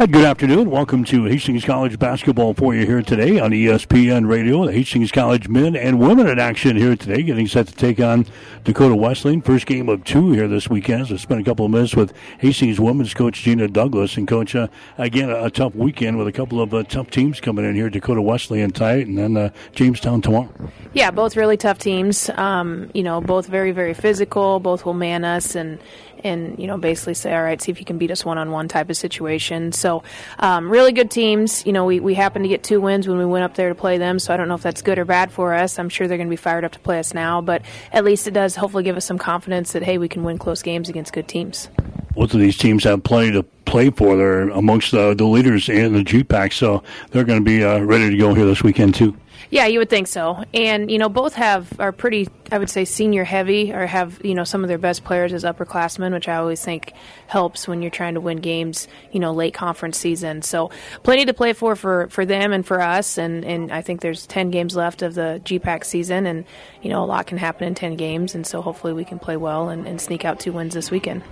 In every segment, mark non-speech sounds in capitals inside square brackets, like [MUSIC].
And good afternoon. Welcome to Hastings College basketball for you here today on ESPN Radio. The Hastings College men and women in action here today, getting set to take on Dakota Wesleyan. First game of two here this weekend. So spent a couple of minutes with Hastings women's coach Gina Douglas and coach uh, again a, a, tough weekend with a couple of uh, tough teams coming in here. Dakota Wesleyan tight, and then uh, Jamestown tomorrow. Yeah, both really tough teams. Um, you know, both very very physical. Both will man us and and you know basically say, all right, see if you can beat us one on one type of situation. So um, really good teams. You know, we we happened to get two wins when we went up there to play them. So I don't know if that's good or bad for us. I'm sure they're going to be fired up to play us now, but at least it does hopefully give us some confidence that hey, we can win close games against good teams. Both of these teams have plenty to play for. They're amongst the, the leaders in the GPAC, so they're going to be uh, ready to go here this weekend too. Yeah, you would think so. And you know, both have are pretty, I would say, senior heavy, or have you know some of their best players as upperclassmen, which I always think helps when you're trying to win games. You know, late conference season. So plenty to play for for for them and for us. And and I think there's ten games left of the GPAC season, and you know a lot can happen in ten games. And so hopefully we can play well and, and sneak out two wins this weekend.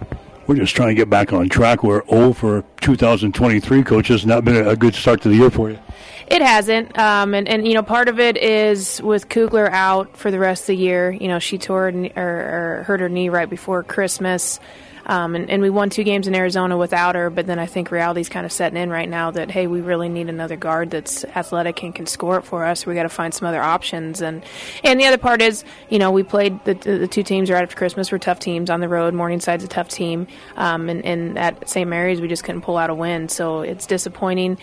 We're just trying to get back on track. We're 0 for 2023, coach. It's not been a good start to the year for you. It hasn't, um, and and you know part of it is with Kugler out for the rest of the year. You know she tore or, or hurt her knee right before Christmas. Um, and, and, we won two games in Arizona without her, but then I think reality's kind of setting in right now that hey, we really need another guard that's athletic and can score it for us. We got to find some other options, and and the other part is you know we played the, the two teams right after Christmas were tough teams on the road. Morningside's a tough team, um, and, and at St. Mary's we just couldn't pull out a win, so it's disappointing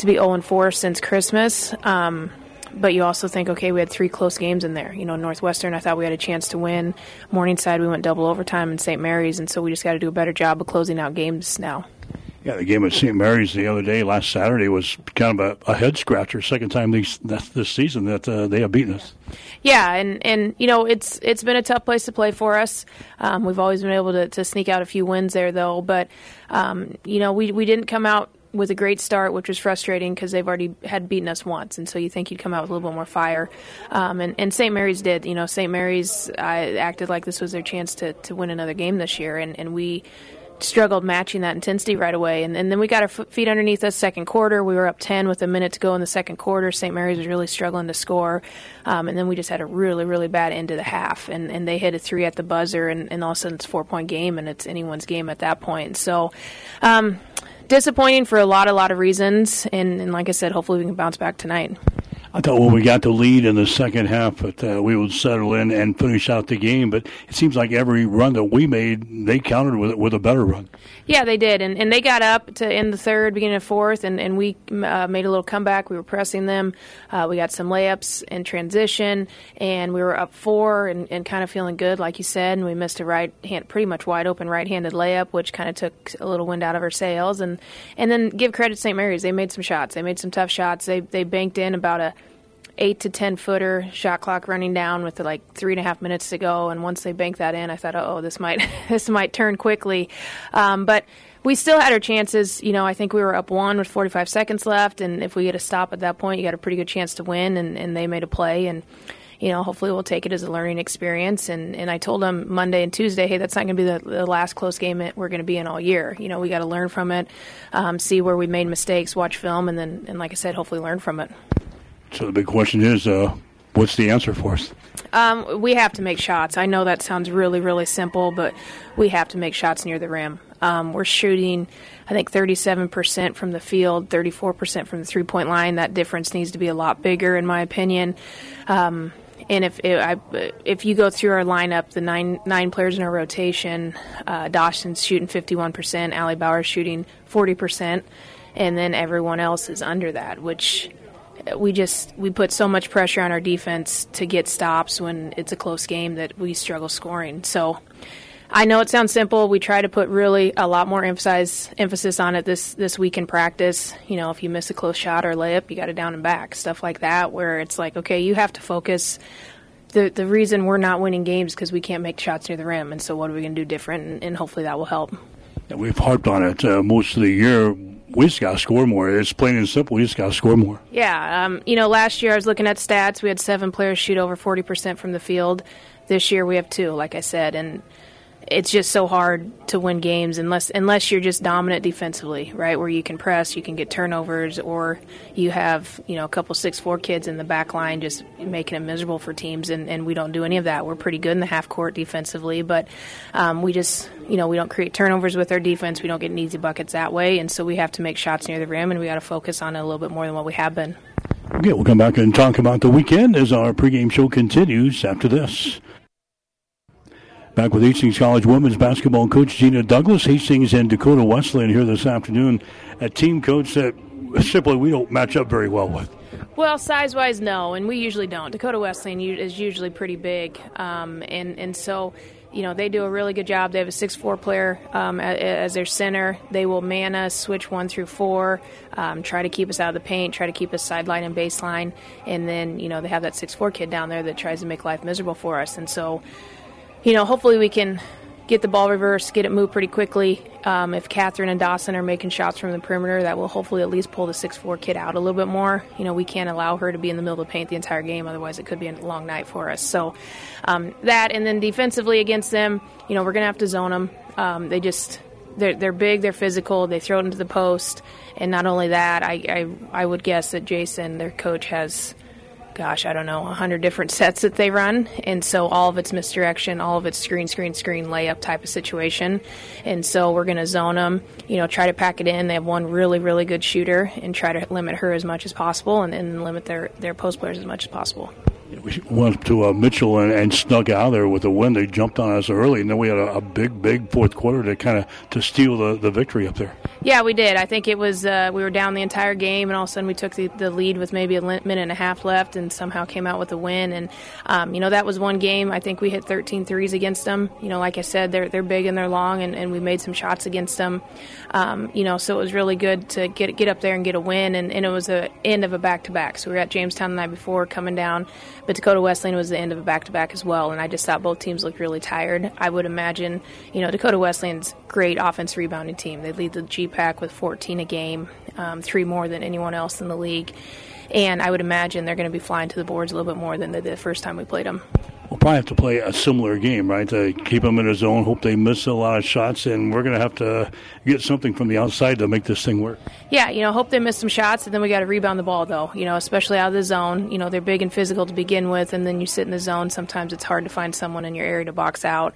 to be 0 4 since Christmas. Um, but you also think, okay, we had three close games in there. You know, Northwestern, I thought we had a chance to win. Morningside, we went double overtime in St. Mary's, and so we just got to do a better job of closing out games now. Yeah, the game at St. Mary's the other day, last Saturday, was kind of a, a head scratcher. Second time these, this season that uh, they have beaten us. Yeah, and, and you know it's it's been a tough place to play for us. Um, we've always been able to, to sneak out a few wins there, though. But um, you know we we didn't come out with a great start, which was frustrating because they've already had beaten us once, and so you think you'd come out with a little bit more fire. Um, and, and St. Mary's did. You know, St. Mary's I acted like this was their chance to, to win another game this year, and, and we struggled matching that intensity right away. And, and then we got our feet underneath us second quarter. We were up 10 with a minute to go in the second quarter. St. Mary's was really struggling to score. Um, and then we just had a really, really bad end of the half. And, and they hit a three at the buzzer, and, and all of a sudden it's four point game, and it's anyone's game at that point. So, um, disappointing for a lot, a lot of reasons. And, and like I said, hopefully we can bounce back tonight. I thought when we got the lead in the second half, that uh, we would settle in and finish out the game. But it seems like every run that we made, they countered with with a better run. Yeah, they did, and and they got up to in the third, beginning of fourth, and and we uh, made a little comeback. We were pressing them. Uh, we got some layups in transition, and we were up four and, and kind of feeling good, like you said. And we missed a right hand, pretty much wide open right-handed layup, which kind of took a little wind out of our sails. And and then give credit to St. Mary's, they made some shots. They made some tough shots. They they banked in about a eight to ten footer shot clock running down with like three and a half minutes to go. And once they banked that in, I thought, oh, this might [LAUGHS] this might turn quickly. Um, but we still had our chances. You know, I think we were up one with 45 seconds left, and if we get a stop at that point, you got a pretty good chance to win. And, and they made a play, and you know, hopefully we'll take it as a learning experience. And, and I told them Monday and Tuesday, hey, that's not going to be the, the, last close game that we're going to be in all year. You know, we got to learn from it, um, see where we made mistakes, watch film, and then, and like I said, hopefully learn from it. So the big question is, uh, what's the answer for us? Um, we have to make shots. I know that sounds really, really simple, but we have to make shots near the rim. Um, we're shooting, I think, 37% from the field, 34% from the three point line. That difference needs to be a lot bigger, in my opinion. Um, and if if, you go through our lineup, the nine nine players in our rotation, uh, Dawson's shooting 51%, Allie Bauer shooting 40%, and then everyone else is under that, which we just we put so much pressure on our defense to get stops when it's a close game that we struggle scoring. So I know it sounds simple. We try to put really a lot more emphasis emphasis on it this this week in practice. You know, if you miss a close shot or layup, you got to down and back stuff like that. Where it's like, okay, you have to focus. The the reason we're not winning games because we can't make shots near the rim, and so what are we going to do different? And, and, hopefully that will help. we've harped on it uh, most of the year we just got to score more. It's plain and simple. We just got to score more. Yeah. Um, you know, last year I was looking at stats. We had seven players shoot over 40% from the field. This year we have two, like I said. And it's just so hard to win games unless unless you're just dominant defensively, right? Where you can press, you can get turnovers, or you have you know a couple six four kids in the back line just making it miserable for teams, and, and we don't do any of that. We're pretty good in the half court defensively, but um, we just you know we don't create turnovers with our defense. We don't get easy buckets that way, and so we have to make shots near the rim, and we got to focus on it a little bit more than what we have been. Okay, we'll come back and talk about the weekend as our pregame show continues after this. Back with Hastings College women's basketball coach Gina Douglas, Hastings and Dakota Wesleyan here this afternoon. A team coach that simply we don't match up very well with. Well, size wise, no, and we usually don't. Dakota Wesleyan is usually pretty big, um, and and so you know they do a really good job. They have a six-four player um, as their center. They will man us, switch one through four, um, try to keep us out of the paint, try to keep us sideline and baseline, and then you know they have that six-four kid down there that tries to make life miserable for us, and so you know, hopefully we can get the ball reversed, get it moved pretty quickly. Um, if Catherine and Dawson are making shots from the perimeter, that will hopefully at least pull the six-four kid out a little bit more. You know, we can't allow her to be in the middle of the paint the entire game, otherwise it could be a long night for us. So um, that, and then defensively against them, you know, we're going to have to zone them. Um, they just they're they're big, they're physical, they throw it into the post, and not only that, I I, I would guess that Jason, their coach, has gosh, I don't know, 100 different sets that they run. And so all of it's misdirection, all of it's screen, screen, screen layup type of situation. And so we're going to zone them, you know, try to pack it in. They have one really, really good shooter and try to limit her as much as possible and, and limit their, their post players as much as possible. We went to uh, Mitchell and, and, snuck out there with the wind. They jumped on us early, and then we had a, a big, big fourth quarter to kind of to steal the, the victory up there. Yeah, we did. I think it was uh, we were down the entire game, and all of a sudden we took the, the lead with maybe a minute and a half left, and somehow came out with a win. And um, you know that was one game. I think we hit 13 threes against them. You know, like I said, they're they're big and they're long, and, and we made some shots against them. Um, you know, so it was really good to get get up there and get a win, and, and it was the end of a back to back. So we were at Jamestown the night before, coming down but Dakota Wesleyan was the end of a back to back as well, and I just thought both teams looked really tired. I would imagine, you know, Dakota Wesleyan's great offense rebounding team. They lead the GPAC with 14 a game, um, three more than anyone else in the league. And I would imagine they're going to be flying to the boards a little bit more than the first time we played them. We'll probably have to play a similar game, right? To keep them in a zone, hope they miss a lot of shots, and we're going to have to get something from the outside to make this thing work. Yeah, you know, hope they miss some shots, and then we got to rebound the ball, though. You know, especially out of the zone. You know, they're big and physical to begin with, and then you sit in the zone. Sometimes it's hard to find someone in your area to box out.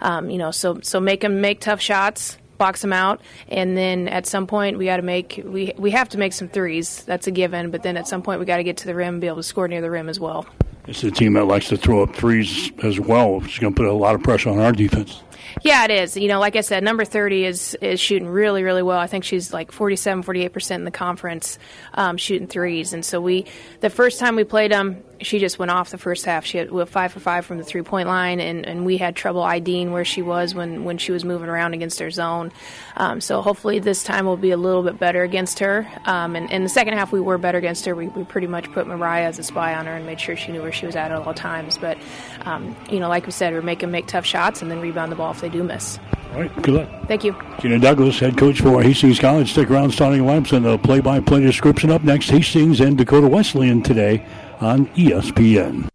Um, you know, so so make them make tough shots box them out, and then at some point we got to make we we have to make some threes. That's a given. But then at some point we got to get to the rim, and be able to score near the rim as well. It's a team that likes to throw up threes as well. It's going to put a lot of pressure on our defense. Yeah, it is. You know, like I said, number 30 is is shooting really, really well. I think she's like 47, 48% in the conference um, shooting threes. And so we, the first time we played them, she just went off the first half. She had we five for five from the three point line, and, and we had trouble IDing where she was when, when she was moving around against her zone. Um, so hopefully this time we'll be a little bit better against her. Um, and in the second half, we were better against her. We, we pretty much put Mariah as a spy on her and made sure she knew where she was at at all times. But, um, you know, like we said, we're making make tough shots and then rebound the ball if they do miss. All right, good luck. Thank you. Gina Douglas, head coach for Hastings College. Stick around, starting lineups and the play by play description up next. Hastings and Dakota Wesleyan today on ESPN.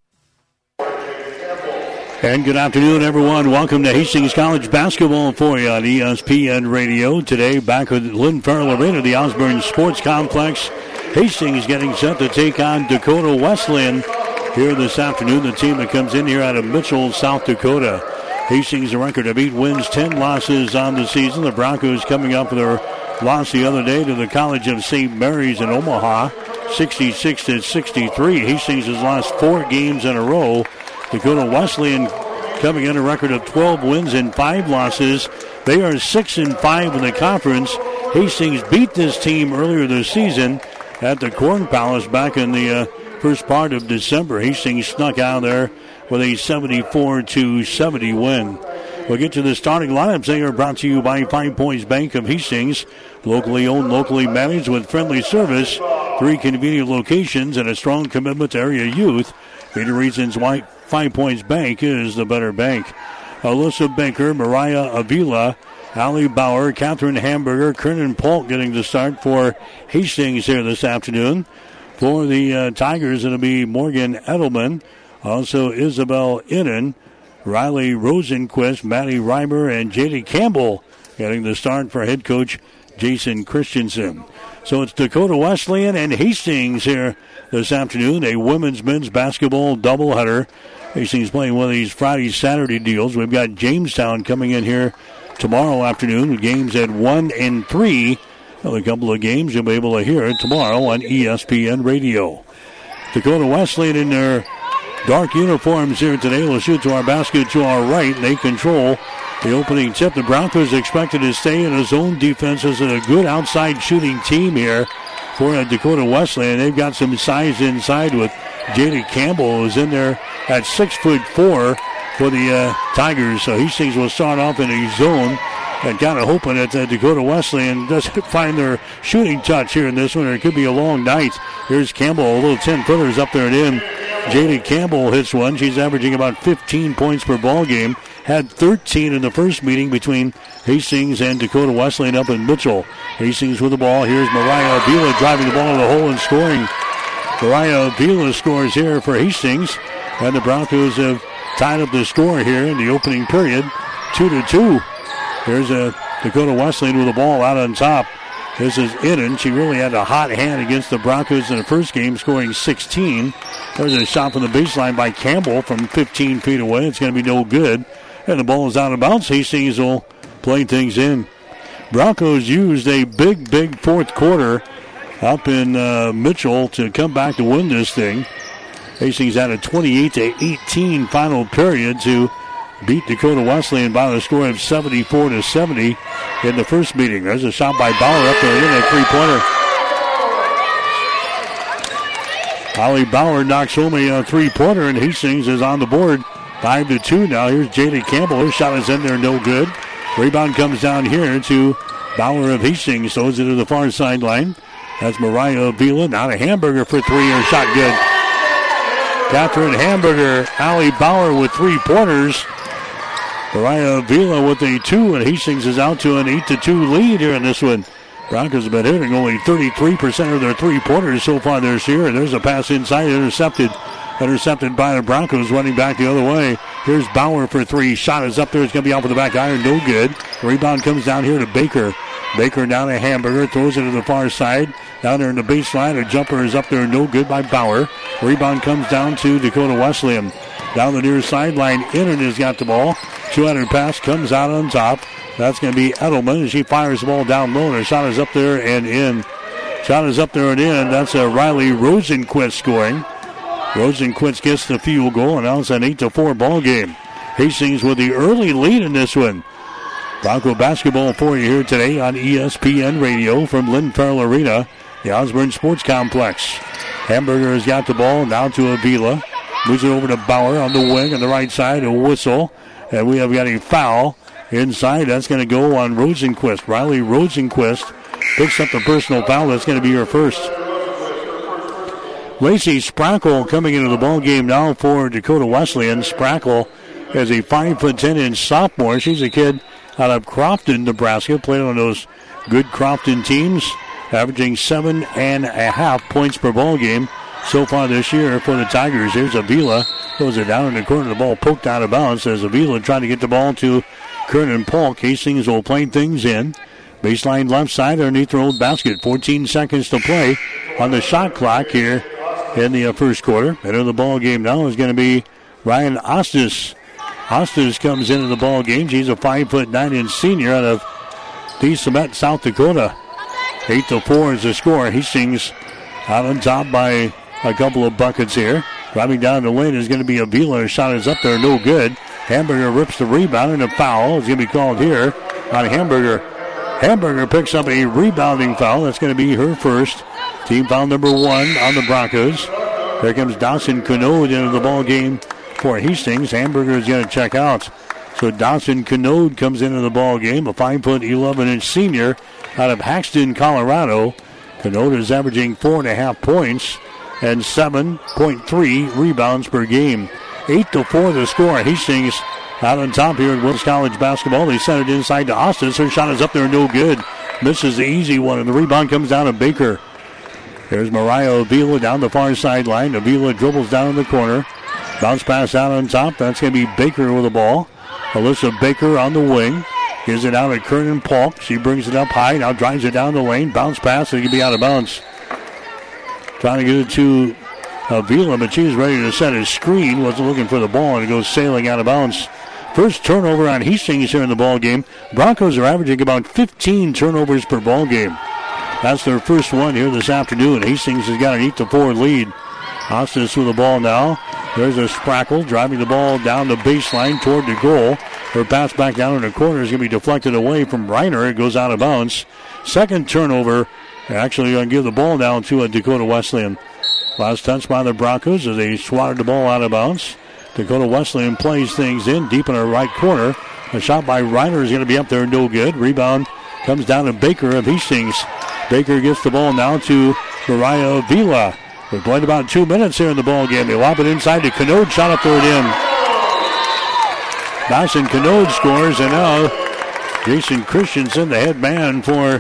And good afternoon, everyone. Welcome to Hastings College basketball for you on ESPN Radio. Today, back with Lynn Farrell Arena, the Osborne Sports Complex. Hastings getting set to take on Dakota Wesleyan here this afternoon. The team that comes in here out of Mitchell, South Dakota. Hastings a record of eight wins, ten losses on the season. The Broncos coming up with their loss the other day to the College of St. Mary's in Omaha. 66 to 63. Hastings has lost four games in a row. Dakota Wesleyan coming in a record of 12 wins and five losses. They are six and five in the conference. Hastings beat this team earlier this season at the Corn Palace back in the uh, first part of December. Hastings snuck out there with a 74 to 70 win. We'll get to the starting lineups. They are brought to you by Five Points Bank of Hastings. Locally owned, locally managed with friendly service. Three convenient locations and a strong commitment to area youth. Many reasons why Five Points Bank is the better bank. Alyssa Baker, Mariah Avila, Ali Bauer, Catherine Hamburger, Kernan Polk getting the start for Hastings here this afternoon. For the uh, Tigers, it'll be Morgan Edelman, also Isabel Innan, Riley Rosenquist, Maddie Reimer, and JD Campbell getting the start for head coach Jason Christensen. So it's Dakota Wesleyan and Hastings here this afternoon, a women's men's basketball doubleheader. Hastings playing one of these Friday Saturday deals. We've got Jamestown coming in here tomorrow afternoon. Games at one and three. Another couple of games you'll be able to hear tomorrow on ESPN Radio. Dakota Wesleyan in their dark uniforms here today will shoot to our basket to our right. They control the opening tip. The Broncos expected to stay in a zone defense as a good outside shooting team here for Dakota Wesleyan. They've got some size inside with JD Campbell who's in there at six foot four for the uh, Tigers. So Hastings will start off in a zone and kind of hoping that uh, Dakota Wesleyan doesn't find their shooting touch here in this one, it could be a long night. Here's Campbell, a little 10 footers up there and in. JD Campbell hits one. She's averaging about 15 points per ball game. Had 13 in the first meeting between Hastings and Dakota Wesleyan up in Mitchell. Hastings with the ball. Here's Mariah Avila driving the ball to the hole and scoring. Mariah Avila scores here for Hastings. And the Broncos have tied up the score here in the opening period. Two to two. Here's a Dakota Wesleyan with the ball out on top. This is Innan. She really had a hot hand against the Broncos in the first game, scoring 16. There's a shot from the baseline by Campbell from 15 feet away. It's going to be no good. And the ball is out of bounds. Hastings will play things in. Broncos used a big, big fourth quarter up in uh, Mitchell to come back to win this thing. Hastings had a 28 to 18 final period to beat Dakota Wesleyan by the score of 74 to 70 in the first meeting. There's a shot by Bauer up there in a three pointer. Allie Bauer knocks home a uh, three pointer, and Hastings is on the board. Five to two now. Here's JD Campbell. His shot is in there, no good. Rebound comes down here to Bauer of Hastings. Throws it to the far sideline. That's Mariah Avila. Now a Hamburger for three. Her shot good. Catherine Hamburger, Allie Bauer with three pointers. Mariah Avila with a two, and Hastings is out to an 8 to 2 lead here in this one. Broncos have been hitting only 33% of their three pointers so far this year. And There's a pass inside, intercepted. Intercepted by the Broncos, running back the other way. Here's Bauer for three. Shot is up there. It's going to be off with the back iron. No good. Rebound comes down here to Baker. Baker down to Hamburger. Throws it to the far side. Down there in the baseline. A jumper is up there. No good by Bauer. Rebound comes down to Dakota Wesleyan. Down the near sideline. Innan has got the ball. 200 pass comes out on top. That's going to be Edelman as she fires the ball down low. And Her shot is up there and in. Shot is up there and in. That's a Riley Rosenquist scoring. Rosenquist gets the field goal, and now it's an 8 to 4 ball game. Hastings with the early lead in this one. Bronco basketball for you here today on ESPN Radio from Lynn Farrell Arena, the Osborne Sports Complex. Hamburger has got the ball now to Avila. Moves it over to Bauer on the wing on the right side. A whistle. And we have got a foul inside. That's going to go on Rosenquist. Riley Rosenquist picks up the personal foul. That's going to be her first. Lacey Sprackle coming into the ball game now for Dakota Wesleyan. Sprackle is a five foot ten inch sophomore. She's a kid out of Crofton, Nebraska. Played on those good Crofton teams, averaging seven and a half points per ball game so far this year for the Tigers. Here's Avila. Throws it down in the corner. The ball poked out of bounds as Avila trying to get the ball to Kernan Polk. Hastings will play things in. Baseline left side underneath the old basket. 14 seconds to play on the shot clock here in the uh, first quarter. And in the ball game now is going to be Ryan Ostis. Ostis comes into the ball game. He's a five foot nine inch senior out of De Smet, South Dakota. Eight to four is the score. Hastings out on top by a couple of buckets here. Driving down the lane is going to be a Avila. Shot is up there, no good. Hamburger rips the rebound, and a foul is going to be called here on Hamburger. Hamburger picks up a rebounding foul. That's going to be her first. Team foul number one on the Broncos. There comes Dawson Canode into the ball game for Hastings. Hamburger is going to check out. So Dawson Canode comes into the ball game, a 5 foot 11 inch senior out of Haxtun, Colorado. Canode is averaging four and a half points and 7.3 rebounds per game. 8 to 4 the score. Hastings out on top here in Wilkes College basketball. They sent it inside to Austin. Her shot is up there, no good. Misses the easy one, and the rebound comes down to Baker. There's Mariah Avila down the far sideline. Avila dribbles down in the corner. Bounce pass out on top. That's going to be Baker with the ball. Alyssa Baker on the wing. Gives it out to Kernan Polk. She brings it up high. Now drives it down the lane. Bounce pass. It can be out of bounds. Trying to get it to uh, Avila, but she's ready to set a screen. Wasn't looking for the ball, and it goes sailing out of bounds. First turnover on Hastings here in the ball game. Broncos are averaging about 15 turnovers per ball game. That's their first one here this afternoon. Hastings has got an 8 to 4 lead. Ostis with the ball now. There's a Sprackle driving the ball down the baseline toward the goal. Her pass back down in the corner is going to be deflected away from Reiner. It goes out of bounds. Second turnover. Actually, going to give the ball down to a Dakota Wesleyan. Last touch by the Broncos as they swatted the ball out of bounds. Dakota Wesleyan plays things in deep in her right corner. A shot by Reiner is going to be up there, no good. Rebound comes down to Baker of Hastings. Baker gets the ball now to Mariah Vila. We've played about two minutes here in the ball game. They lob it inside to Canode, shot up there and in. Dawson Canode scores, and now Jason Christensen, the head man for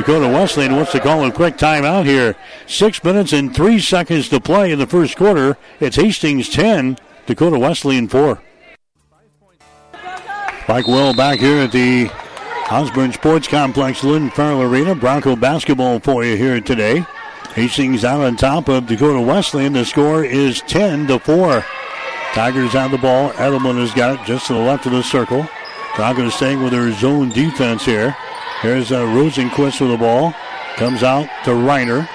Dakota Wesleyan, wants to call a quick timeout here. Six minutes and three seconds to play in the first quarter. It's Hastings 10, Dakota Wesleyan 4. Mike Will back here at the Osborne Sports Complex, Lynn Farrell Arena. Bronco basketball for you here today. Hastings out on top of Dakota Wesleyan. The score is 10 to 4. Tigers have the ball. Edelman has got it just to the left of the circle. Broncos staying with their zone defense here. Here's uh, Rosenquist with the ball. Comes out to Reiner.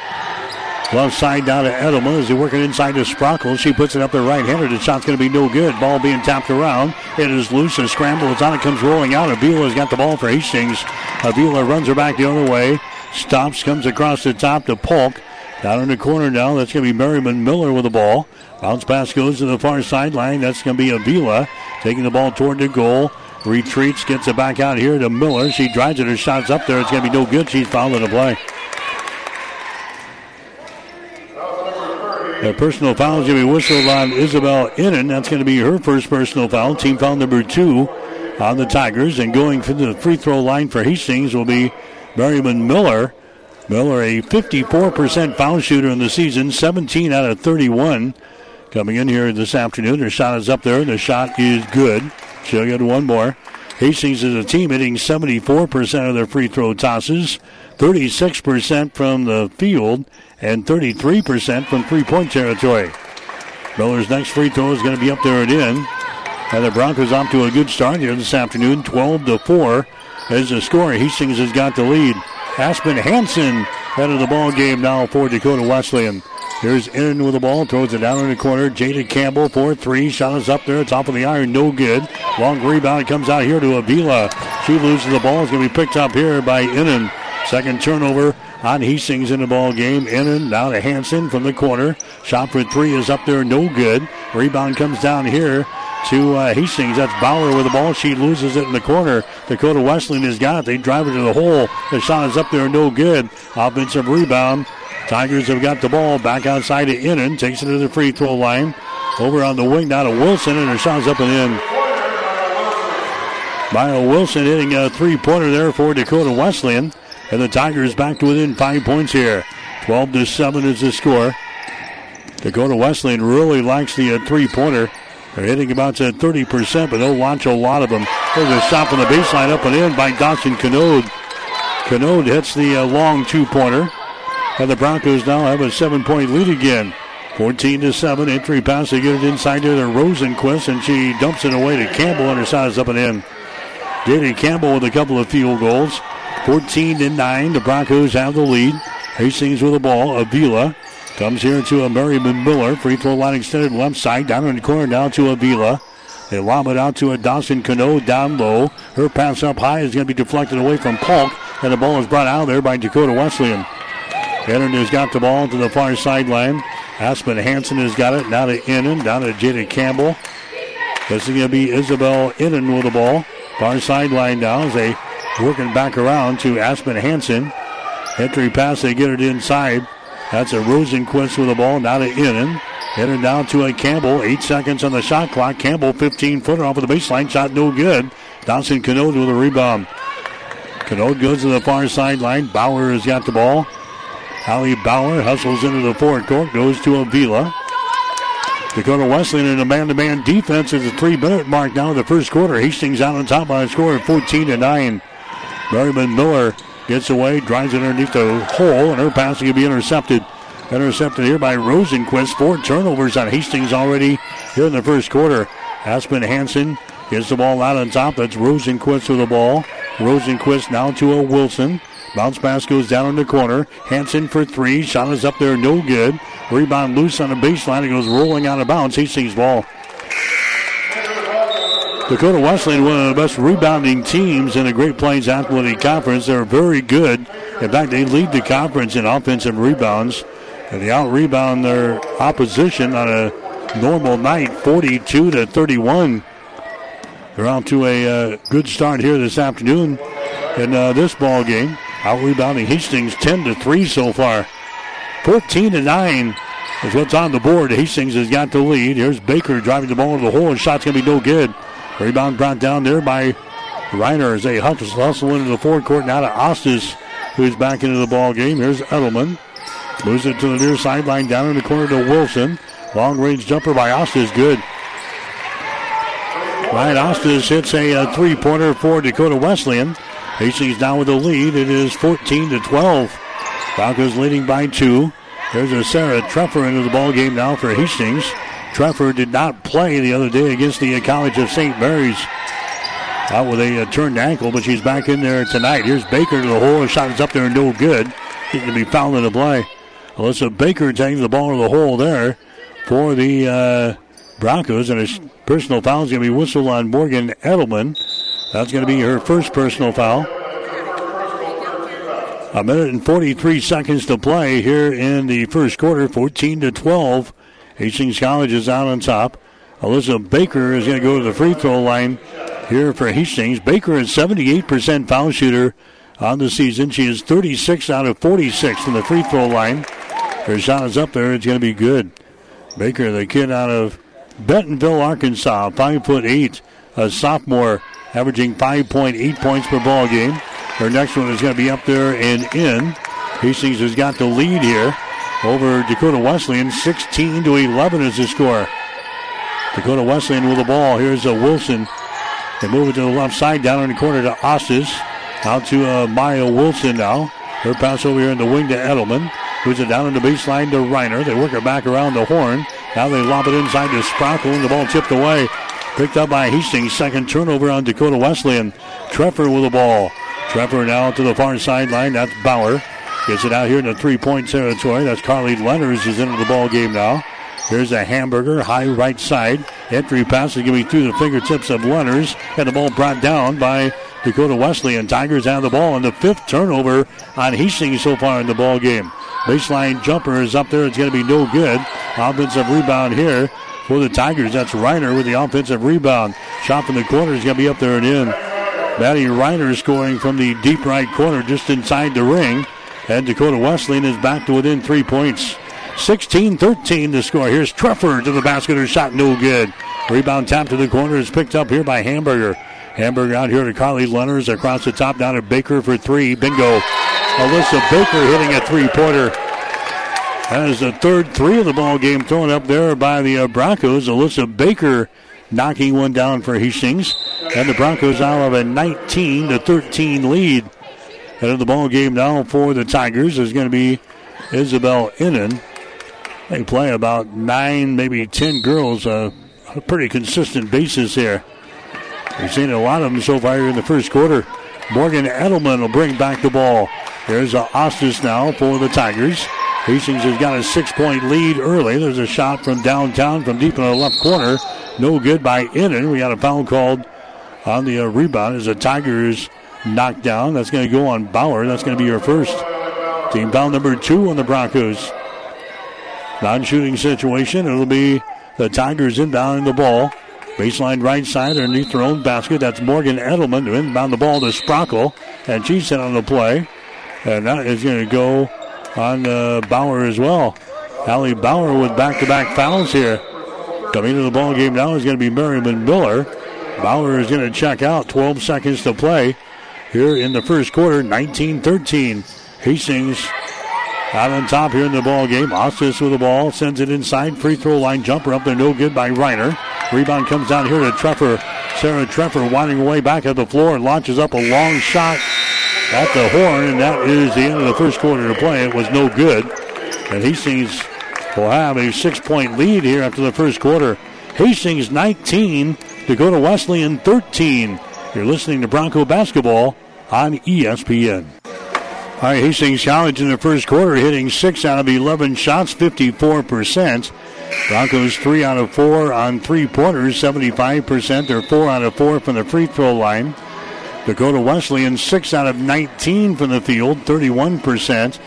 Left side down to Edelman as he working inside to Sprockle. She puts it up there right-handed. The shot's going to be no good. Ball being tapped around. It is loose and scramble. It's on. It comes rolling out. Avila's got the ball for Hastings. Avila runs her back the other way. Stops, comes across the top to Polk. Down in the corner now, that's going to be Merriman Miller with the ball. Bounce pass goes to the far sideline. That's going to be Avila taking the ball toward the goal. Retreats, gets it back out here to Miller. She drives it. Her shot's up there. It's going to be no good. She's fouled in the play. A personal foul is going to be whistled on Isabel Innan. That's going to be her first personal foul. Team foul number two on the Tigers. And going to the free throw line for Hastings will be Merriman Miller. Miller, a 54% foul shooter in the season, 17 out of 31. Coming in here this afternoon, her shot is up there, and the shot is good. She'll get one more. Hastings is a team hitting 74% of their free throw tosses, 36% from the field, and 33% from three point territory. Miller's next free throw is going to be up there and in. And the Broncos off to a good start here this afternoon, 12 to 4. As the score, Hastings has got the lead. Aspen Hanson head of the ball game now for Dakota Wesleyan. Here's in with the ball, throws it down in the corner. Jada Campbell, 4 3. Shot is up there, top of the iron, no good. Long rebound comes out here to Avila. She loses the ball. It's going to be picked up here by Innan. Second turnover on Hastings in the ball game. Innan now to Hanson from the corner. Shot for three is up there, no good. Rebound comes down here to uh, Hastings. That's Bauer with the ball. She loses it in the corner. Dakota Wesleyan has got it. They drive it to the hole. The shot is up there, no good. Offensive rebound. Tigers have got the ball back outside to Innan. Takes it to the free throw line. Over on the wing now to Wilson, and her shot's up and in. Maya Wilson hitting a three pointer there for Dakota Wesleyan. And the Tigers back to within five points here. 12 to 7 is the score. Dakota Wesleyan really likes the uh, three pointer. They're hitting about uh, 30%, but they'll launch a lot of them. There's a shot from the baseline up and in by Dawson Canode. Canode hits the uh, long two pointer. And the Broncos now have a seven point lead again. 14 to 7. Entry pass. They get it inside there to Rosenquist, and she dumps it away to Campbell, and her is up and in. J.D. Campbell with a couple of field goals. 14 to 9. The Broncos have the lead. Hastings with the ball. Avila comes here to a Merriman Miller. Free throw line extended left side. Down in the corner now to Avila. They lob it out to a Dawson Canode down low. Her pass up high is going to be deflected away from Polk, and the ball is brought out there by Dakota Wesleyan. Innan has got the ball to the far sideline. Aspen Hanson has got it. Now to Innan. Down to Jada Campbell. This is going to be Isabel Innan with the ball. Far sideline now as they working back around to Aspen Hanson. Entry pass, they get it inside. That's a Rosenquist with the ball. Now to Innan. Innan down to a Campbell. Eight seconds on the shot clock. Campbell 15 footer off of the baseline. Shot no good. Dawson Canode with a rebound. Canode goes to the far sideline. Bauer has got the ball. Allie Bauer hustles into the forecourt, goes to Avila. Dakota Wesleyan in a man-to-man defense at the three-minute mark now in the first quarter. Hastings out on top by a score of 14 to 9. Merriman Miller gets away, drives it underneath the hole, and her pass will be intercepted. Intercepted here by Rosenquist. Four turnovers on Hastings already here in the first quarter. Aspen Hanson gets the ball out on top. That's Rosenquist with the ball. Rosenquist now to a Wilson. Bounce pass goes down in the corner. Hanson for three. Shot is up there, no good. Rebound loose on the baseline. It goes rolling out of bounds. Hastings ball. Dakota Wesleyan, one of the best rebounding teams in the Great Plains Athletic Conference. They're very good. In fact, they lead the conference in offensive rebounds. And they out rebound their opposition on a normal night, 42 to 31. They're out to a uh, good start here this afternoon in uh, this ball game. Out rebounding Hastings 10 to 3 so far. 14 to 9 is what's on the board. Hastings has got the lead. Here's Baker driving the ball into the hole, and shot's going to be no good. Rebound brought down there by Reiner as they hustle into the forecourt. Now to Ostis, who's back into the ball game. Here's Edelman. Moves it to the near sideline, down in the corner to Wilson. Long range jumper by Ostis, good. Ryan Ostis hits a, a three pointer for Dakota Wesleyan. Hastings down with the lead. It is 14 to 12. Broncos leading by two. There's a Sarah Treffer into the ball game now for Hastings. Treffer did not play the other day against the College of St. Mary's. Out with a turned ankle, but she's back in there tonight. Here's Baker to the hole. Her shot is up there, and no good. He's going to be fouled in the play. Alyssa Baker taking the ball to the hole there for the uh, Broncos, and a personal foul is going to be whistled on Morgan Edelman. That's going to be her first personal foul. A minute and 43 seconds to play here in the first quarter, 14 to 12. Hastings College is out on top. Alyssa Baker is going to go to the free throw line here for Hastings. Baker is 78% foul shooter on the season. She is 36 out of 46 from the free throw line. Her shot is up there. It's going to be good. Baker, the kid out of Bentonville, Arkansas, five foot eight, a sophomore, averaging 5.8 points per ball game. Her next one is going to be up there and in. Hastings has got the lead here over Dakota Wesleyan. 16 to 11 is the score. Dakota Wesleyan with the ball. Here's a Wilson. They move it to the left side, down in the corner to Ostis. Out to uh, Maya Wilson now. Her pass over here in the wing to Edelman. Moves it down in the baseline to Reiner. They work it back around the horn. Now they lob it inside to Sprockle, and the ball tipped away. Picked up by Hastings. Second turnover on Dakota Wesleyan. Treffer with the ball. Treffer now to the far sideline. That's Bauer. Gets it out here in the three-point territory. That's Carly Lenners is into the ball game now. Here's a Hamburger, high right side. Entry pass is going to be through the fingertips of Lenners. And the ball brought down by Dakota Wesleyan. Tigers have the ball. And the fifth turnover on Hastings so far in the ball game. Baseline jumper is up there. It's going to be no good. Offensive rebound here for the Tigers. That's Reiner with the offensive rebound. Shot from the corner is going to be up there and in. Maddie Reiner scoring from the deep right corner just inside the ring. And Dakota Wesleyan is back to within three points. 16 13 to score. Here's Treffer to the basket. Her shot no good. Rebound tap to the corner is picked up here by Hamburger. Hamburger out here to Carly Lenners across the top down to Baker for three. Bingo. Alyssa Baker hitting a three pointer. That is the third three of the ball game thrown up there by the uh, Broncos. Alyssa Baker knocking one down for Hastings. And the Broncos out of a 19 to 13 lead. Head of the ball game now for the Tigers is going to be Isabel Innan. They play about nine, maybe ten girls, uh, a pretty consistent basis here. We've seen a lot of them so far in the first quarter. Morgan Edelman will bring back the ball. There's Ostis now for the Tigers. Hastings has got a six-point lead early. There's a shot from downtown from deep in the left corner. No good by Innan. We got a foul called on the uh, rebound as the Tigers knocked down. That's going to go on Bauer. That's going to be your first. Team foul number two on the Broncos. Non-shooting situation. It'll be the Tigers inbounding the ball. Baseline right side underneath their own basket. That's Morgan Edelman to inbound the ball to Sprockle. And she's set on the play. And that is going to go on uh, Bauer as well. Allie Bauer with back-to-back fouls here. Coming into the ball game now is going to be Merriman Miller. Bauer is going to check out. 12 seconds to play here in the first quarter. 19-13. Hastings Out on top here in the ball game. Ostis with the ball. Sends it inside. Free throw line jumper up there. No good by Reiner. Rebound comes down here to Treffer. Sarah Treffer winding away back at the floor. And launches up a long shot at the horn. And that is the end of the first quarter to play. It was no good. And Hastings will have a six point lead here after the first quarter. Hastings 19, to go Dakota Wesleyan 13. You're listening to Bronco basketball on ESPN. All right, Hastings College in the first quarter hitting 6 out of 11 shots, 54%. Broncos 3 out of 4 on three pointers, 75%. They're 4 out of 4 from the free throw line. Dakota Wesleyan 6 out of 19 from the field, 31%.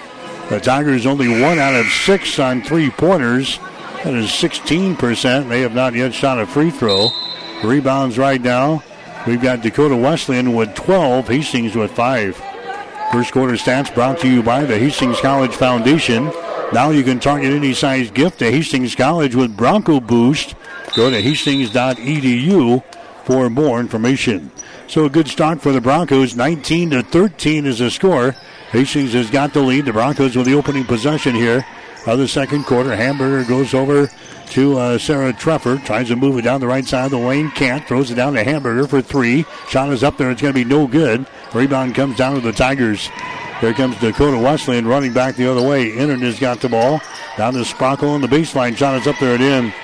The Tigers only 1 out of 6 on three pointers. That is 16%. They have not yet shot a free throw. Rebounds right now. We've got Dakota Wesleyan with 12, Hastings with 5. First quarter stats brought to you by the Hastings College Foundation. Now you can target any size gift to Hastings College with Bronco Boost. Go to hastings.edu for more information. So a good start for the Broncos. 19 to 13 is the score. Hastings has got the lead. The Broncos with the opening possession here of the second quarter. Hamburger goes over to uh, Sarah Treffer. Tries to move it down the right side of the lane. Can't. Throws it down to Hamburger for three. Shot is up there. It's going to be no good. Rebound comes down to the Tigers. Here comes Dakota Wesleyan running back the other way. Innan has got the ball. Down to Sprockle on the baseline. Shot is up there and in.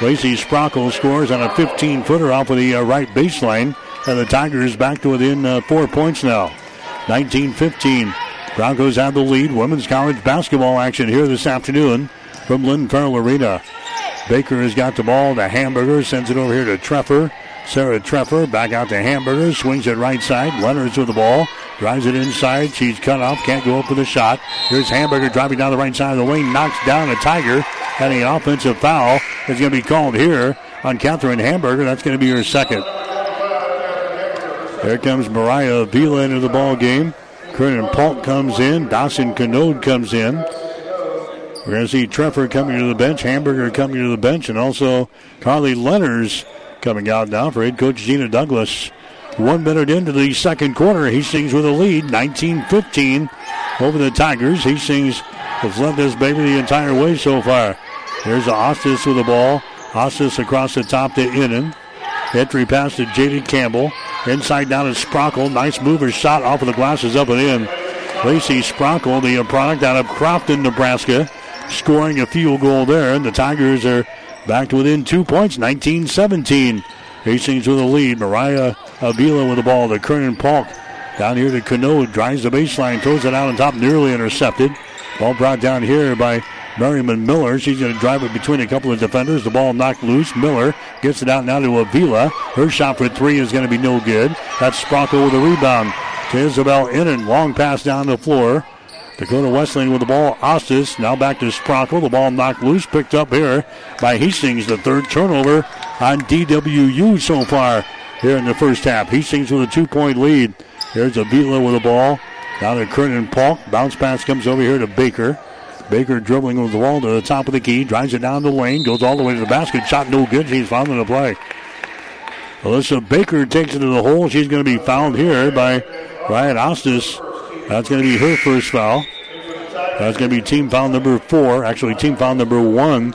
Lacey Sprockle scores on a 15 footer off of the uh, right baseline. And the Tigers back to within uh, four points now. 19 15. Broncos have the lead. Women's college basketball action here this afternoon from Lynn Farrell Arena. Baker has got the ball to Hamburger, sends it over here to Treffer. Sarah Treffer back out to Hamburger, swings it right side. Lenners with the ball, drives it inside. She's cut off, can't go up with a shot. Here's Hamburger driving down the right side of the lane, knocks down a Tiger. And an offensive foul is going to be called here on Catherine Hamburger. That's going to be her second. There comes Mariah Avila into the ball game. Kernan Polk comes in. Dawson Canode comes in. We're going to see Treffer coming to the bench, Hamburger coming to the bench, and also Carly Lenners coming out now for head coach Gina Douglas. One minute into the second quarter, Hastings with a lead, 19-15 over the Tigers. Hastings has led this baby the entire way so far. There's Ostis with the ball. Ostis across the top to Innan. Entry pass to Jada Campbell. Inside down to Sprockle. Nice mover shot off of the glasses up and in. Lacey Sprockle, the product out of Crofton, Nebraska, scoring a field goal there. And the Tigers are back to within two points, 19 17. Hastings with a lead. Mariah Avila with the ball to Kernan Polk. Down here to Canode, drives the baseline, throws it out on top, nearly intercepted. Ball brought down here by Merriman Miller. She's going to drive it between a couple of defenders. The ball knocked loose. Miller gets it out now to Avila. Her shot for three is going to be no good. That's Sprockle with a rebound to Isabel Innan. Long pass down the floor. Dakota Wesleyan with the ball. Ostis now back to Sprockle. The ball knocked loose. Picked up here by Hastings. The third turnover on DWU so far here in the first half. Hastings with a two point lead. There's Avila with the ball. Now to Kernan Polk. Bounce pass comes over here to Baker. Baker dribbling with the ball to the top of the key, drives it down the lane, goes all the way to the basket. Shot no good. She's fouled in the play. Alyssa Baker takes it to the hole. She's going to be fouled here by Ryan Ostis. That's going to be her first foul. That's going to be team foul number four. Actually, team foul number one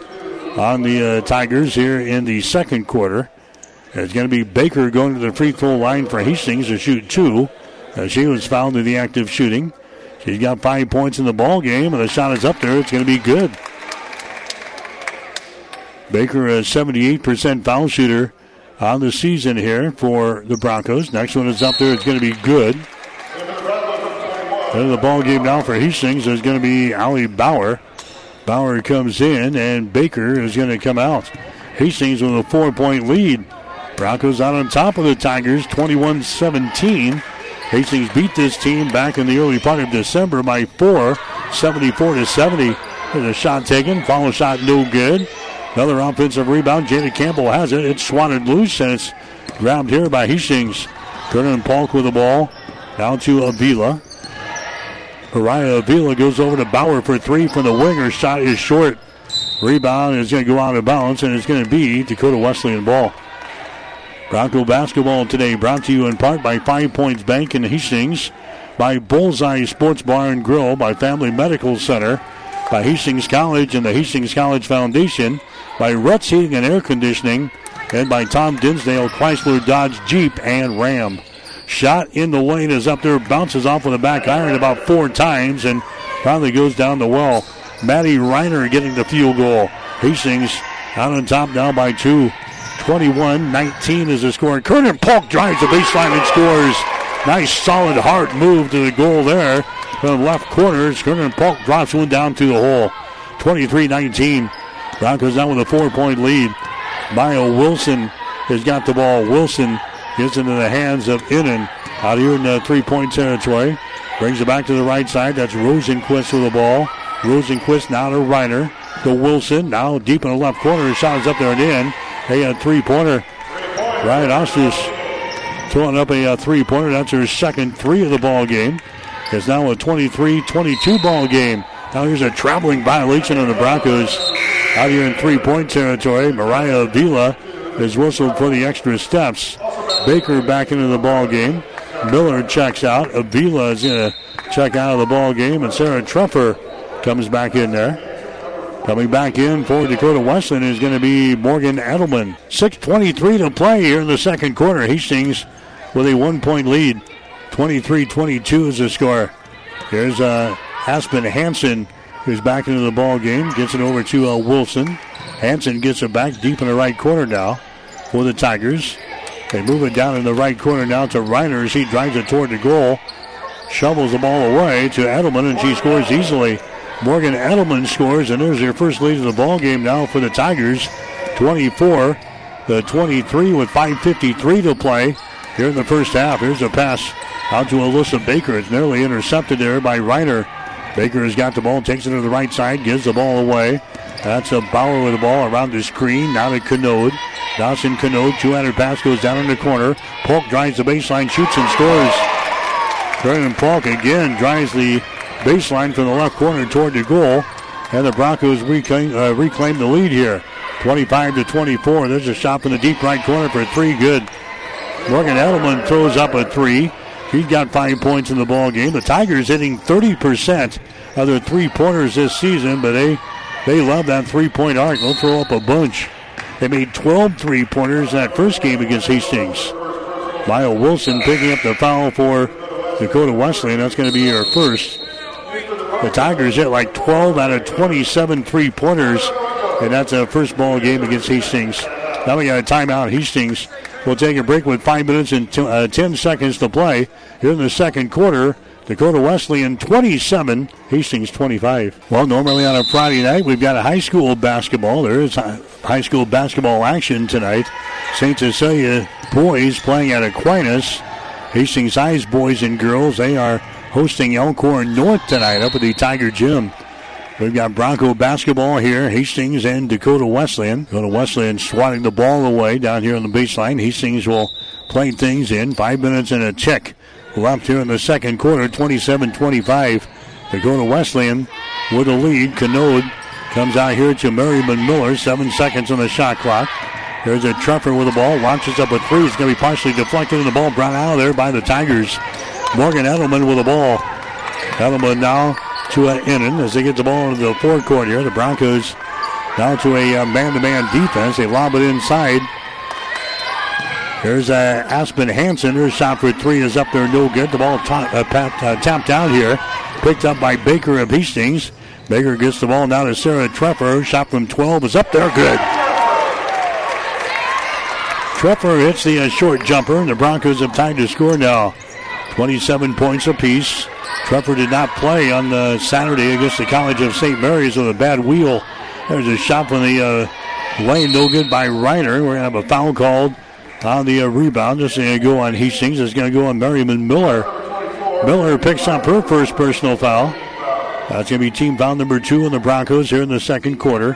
on the uh, Tigers here in the second quarter. It's going to be Baker going to the free throw line for Hastings to shoot two. Uh, she was fouled in the active shooting. She's got five points in the ball game, and the shot is up there. It's going to be good. Baker, a 78% foul shooter on the season here for the Broncos. Next one is up there. It's going to be good. And the ball game now for Hastings is going to be Ali Bauer. Bauer comes in, and Baker is going to come out. Hastings with a four point lead. Broncos out on top of the Tigers, 21 17. Hastings beat this team back in the early part of December by four, 74 to 70. There's a shot taken, follow shot no good. Another offensive rebound. Jada Campbell has it. It's swatted loose and it's grabbed here by Hastings. Kernan Polk with the ball. Down to Avila. Mariah Avila goes over to Bauer for three from the winger. Shot is short. Rebound is going to go out of bounds, and it's going to be Dakota Wesleyan ball. Bronco basketball today brought to you in part by Five Points Bank in Hastings. by Bullseye Sports Bar and Grill, by Family Medical Center, by Hastings College and the Hastings College Foundation, by Ruts Heating and Air Conditioning, and by Tom Dinsdale Chrysler Dodge Jeep and Ram. Shot in the lane is up there, bounces off with the back iron about four times, and finally goes down the well. Maddie Reiner getting the field goal. Hastings out on top now by two. 21 19 is the score. And Kernan Polk drives the baseline and scores. Nice, solid, hard move to the goal there. From the left corner, Kernan Polk drops one down to the hole. 23 19. Broncos down with a four point lead. Maya Wilson has got the ball. Wilson gets into the hands of Innan out here in the uh, three point territory. Brings it back to the right side. That's Rosenquist with the ball. Rosenquist now to Reiner. To Wilson. Now deep in the left corner. Shot is up there and in. A three pointer. Ryan Ostis throwing up a, uh, a three pointer. That's her second three of the ball game. It's now a 23 22 ball game. Now here's a traveling violation on the Broncos out here in three point territory. Mariah Avila is whistled for the extra steps. Baker back into the ball game. Miller checks out. Avila is going to check out of the ball game, and Sarah Treffer comes back in there. Coming back in for Dakota Wesleyan is going to be Morgan Edelman. 6.23 to play here in the second quarter. Hastings with a one point lead. 23 22 is the score. Here's uh, Aspen Hanson, who's back into the ball game. Gets it over to uh, Wilson. Hanson gets it back deep in the right corner now for the Tigers. They move it down in the right corner now to Reiner as he drives it toward the goal. Shovels the ball away to Edelman, and she scores easily. Morgan Edelman scores, and there's their first lead of the ball game now for the Tigers. 24 the 23 with 5.53 to play here in the first half. Here's a pass out to Alyssa Baker. It's nearly intercepted there by Reiner. Baker has got the ball, takes it to the right side, gives the ball away. That's a Bauer with the ball around the screen. Now to Canode. Dawson Canode, two-handed pass goes down in the corner. Polk drives the baseline, shoots and scores. Kernan Polk again drives the baseline from the left corner toward the goal. And the Broncos reclaim, uh, reclaim the lead here. 25 to 24. There's a shot in the deep right corner for three. Good. Morgan Edelman throws up a three. He's got five points in the ball game. The Tigers hitting 30% of their three pointers this season, but they they love that three point arc. They'll throw up a bunch. They made 12 three pointers that first game against Hastings. Lyle Wilson picking up the foul for Dakota Wesleyan That's going to be her first. The Tigers hit like 12 out of 27 three pointers, and that's a first ball game against Hastings. Now we got a timeout. Hastings will take a break with five minutes and t- uh, 10 seconds to play here in the second quarter. Dakota Wesleyan 27, Hastings 25. Well, normally on a Friday night, we've got a high school basketball. There is high school basketball action tonight. St. Cecilia boys playing at Aquinas. Hastings High's boys and girls, they are hosting Elkhorn North tonight up at the Tiger Gym. We've got Bronco basketball here, Hastings and Dakota Wesleyan. Dakota Wesleyan swatting the ball away down here on the baseline. Hastings will play things in. Five minutes and a check left here in the second quarter, 27-25. Dakota Wesleyan with a lead. Canode comes out here to Merriman Miller. Seven seconds on the shot clock. There's a Treffer with the ball. Launches up a three. It's going to be partially deflected, and the ball brought out of there by the Tigers. Morgan Edelman with the ball. Edelman now to an Innan as they get the ball into the forecourt here. The Broncos now to a man to man defense. They lob it inside. There's uh, Aspen Hanson. Her shot for three is up there, no good. The ball top, uh, pat, uh, tapped out here. Picked up by Baker of Hastings. Baker gets the ball now to Sarah Treffer. Shot from 12 is up there, good. Treffer hits the uh, short jumper, and the Broncos have tied the score now. 27 points apiece. Treffer did not play on Saturday against the College of St. Mary's with a bad wheel. There's a shot from the uh, lane, no good by Reiner. We're going to have a foul called on the uh, rebound. This is going to go on Hastings. It's going to go on Merriman Miller. Miller picks up her first personal foul. That's going to be team foul number two on the Broncos here in the second quarter.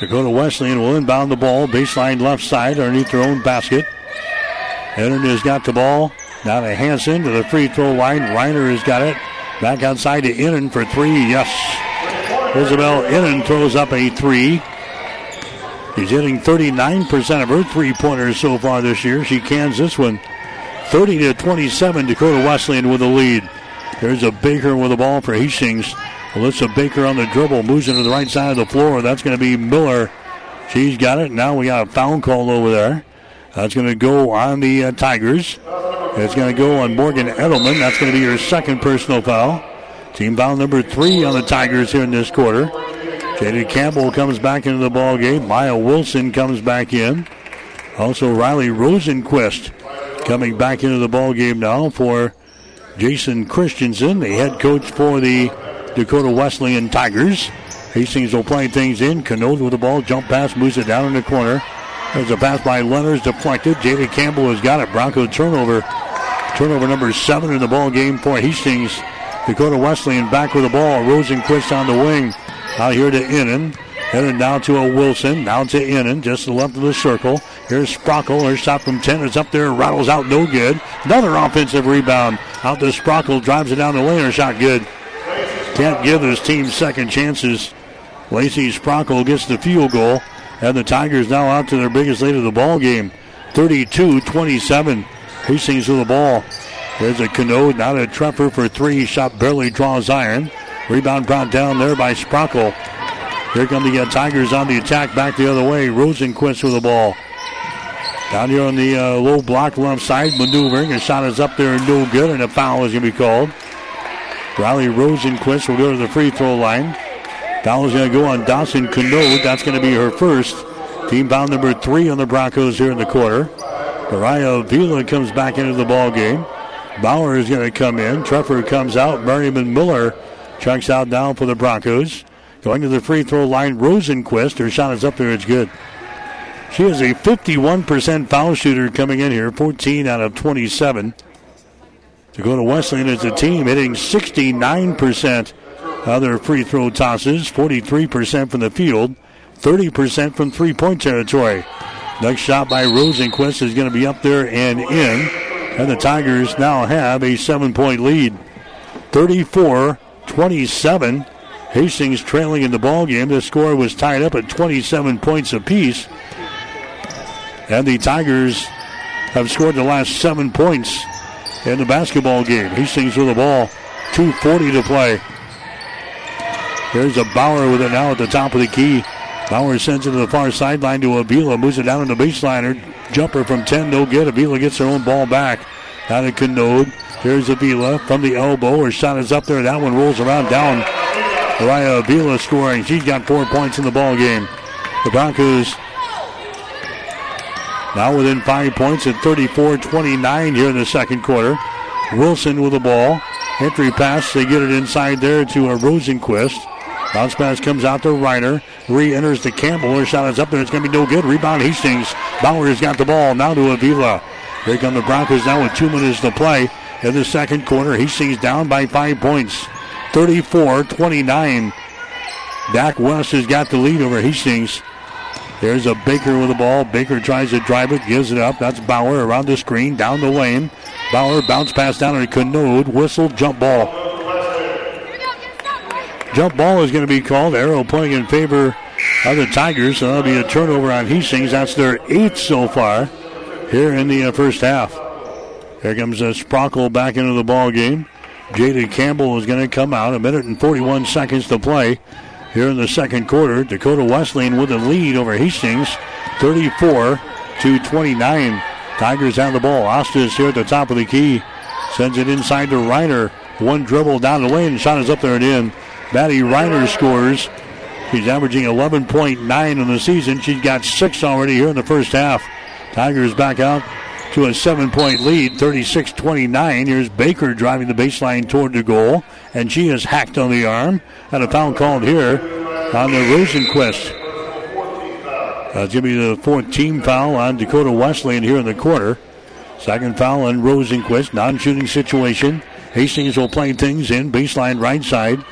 Dakota Wesleyan will inbound the ball, baseline left side underneath their own basket. Henry has got the ball. Now to Hanson to the free throw line. Reiner has got it. Back outside to Innan for three. Yes. Isabel Innan throws up a three. She's hitting 39% of her three pointers so far this year. She cans this one 30 to 27, Dakota Wesleyan with the lead. There's a Baker with the ball for Hastings. Alyssa Baker on the dribble, moves into the right side of the floor. That's going to be Miller. She's got it. Now we got a foul call over there. That's going to go on the uh, Tigers. It's going to go on Morgan Edelman. That's going to be your second personal foul. Team foul number three on the Tigers here in this quarter. Jada Campbell comes back into the ball game. Maya Wilson comes back in. Also Riley Rosenquist coming back into the ball game now for Jason Christensen, the head coach for the Dakota Wesleyan Tigers. Hastings will play things in. Canode with the ball, jump pass, moves it down in the corner. There's a pass by Lenners deflected. Jada Campbell has got it. Bronco turnover. Turnover number seven in the ball game for Hastings. Dakota Wesleyan back with the ball. Rosenquist on the wing. Out here to Innan. Headed down to a Wilson. Down to Innan. Just the left of the circle. Here's Sprockle. Her shot from 10 is up there. Rattles out. No good. Another offensive rebound. Out to Sprockle. Drives it down the lane. Her shot good. Can't give his team second chances. Lacey Sprockle gets the field goal. And the Tigers now out to their biggest lead of the ball game. 32-27. Hastings with the ball. There's a Canode, not a Treffer for three. Shot barely draws iron. Rebound brought down there by Sprockle. Here come the uh, Tigers on the attack back the other way. Rosenquist with the ball. Down here on the uh, low block left side, maneuvering. A shot is up there, and no good, and a foul is going to be called. Riley Rosenquist will go to the free throw line. Foul is going to go on Dawson Canode. That's going to be her first. Team foul number three on the Broncos here in the quarter. Mariah Avila comes back into the ball game. Bauer is going to come in. Treffer comes out. Merriman Miller checks out now for the Broncos. Going to the free throw line, Rosenquist. Her shot is up there. It's good. She is a 51% foul shooter coming in here, 14 out of 27. To go to Wesleyan as a team, hitting 69% of their free throw tosses, 43% from the field, 30% from three point territory. Next shot by Rosenquist is going to be up there and in. And the Tigers now have a seven point lead. 34 27. Hastings trailing in the ball game. The score was tied up at 27 points apiece. And the Tigers have scored the last seven points in the basketball game. Hastings with the ball. 2.40 to play. There's a Bauer with it now at the top of the key. Bauer sends it to the far sideline to Avila. Moves it down in the baseliner. Jumper from 10, no good. Avila gets her own ball back. Down to Canode. Here's Avila from the elbow. Her shot is up there. That one rolls around down. Mariah Avila scoring. She's got four points in the ball game. The Broncos now within five points at 34-29 here in the second quarter. Wilson with the ball. Entry pass. They get it inside there to a Rosenquist. Bounce pass comes out to Reiner. Re-enters to Campbell. Her shot is up there. It's going to be no good. Rebound Hastings. Bauer has got the ball. Now to Avila. Here come the Broncos now with two minutes to play in the second quarter. Hastings down by five points. 34-29. Dak West has got the lead over Hastings. There's a Baker with the ball. Baker tries to drive it, gives it up. That's Bauer around the screen, down the lane. Bauer bounce pass down to Canode. Whistle, jump ball. Jump ball is going to be called. Arrow playing in favor of the Tigers. So that'll be a turnover on Hastings. That's their eighth so far here in the uh, first half. Here comes uh, Sprockle back into the ball game. Jada Campbell is going to come out. A minute and 41 seconds to play here in the second quarter. Dakota Wesleyan with a lead over Hastings, 34 to 29. Tigers have the ball. Ostis here at the top of the key. Sends it inside to Reiner. One dribble down the lane. Shot is up there and in. Maddie Reiner scores. She's averaging 11.9 in the season. She's got six already here in the first half. Tigers back out to a seven point lead, 36 29. Here's Baker driving the baseline toward the goal, and she is hacked on the arm. And a foul called here on the Rosenquist. That's going to be the fourth team foul on Dakota Wesleyan here in the quarter. Second foul on Rosenquist, non shooting situation. Hastings will play things in, baseline right side.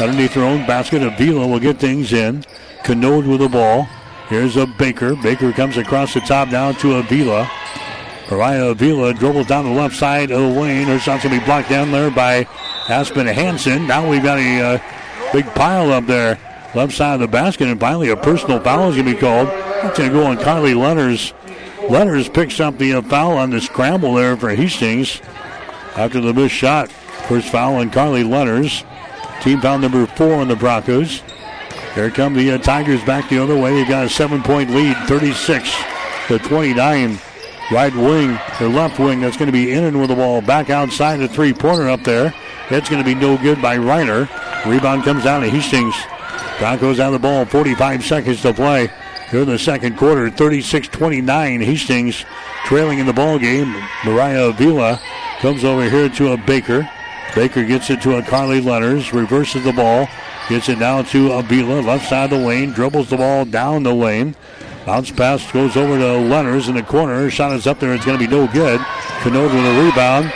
Underneath their own basket, Avila will get things in. Canode with the ball. Here's a Baker. Baker comes across the top now to Avila. Mariah Avila dribbles down the left side of the lane. Her shot's going to be blocked down there by Aspen Hanson. Now we've got a uh, big pile up there. Left side of the basket, and finally a personal foul is going to be called. That's going to go on Carly Lenners Lenners picks up the uh, foul on the scramble there for Hastings after the missed shot. First foul on Carly Lenners. Team foul number four on the Broncos. Here come the uh, Tigers back the other way. They've got a seven point lead, 36 to 29. Right wing, or left wing, that's going to be Innan with the ball. Back outside the three pointer up there. It's going to be no good by Reiner. Rebound comes down to Hastings. Broncos out of the ball, 45 seconds to play. Here in the second quarter, 36-29. Hastings trailing in the ball game. Mariah Avila comes over here to a Baker. Baker gets it to a Carly Lenners, reverses the ball, gets it down to Avila, left side of the lane, dribbles the ball down the lane. Bounce pass goes over to Lenners in the corner. Shot is up there. It's going to be no good. Canode with a rebound.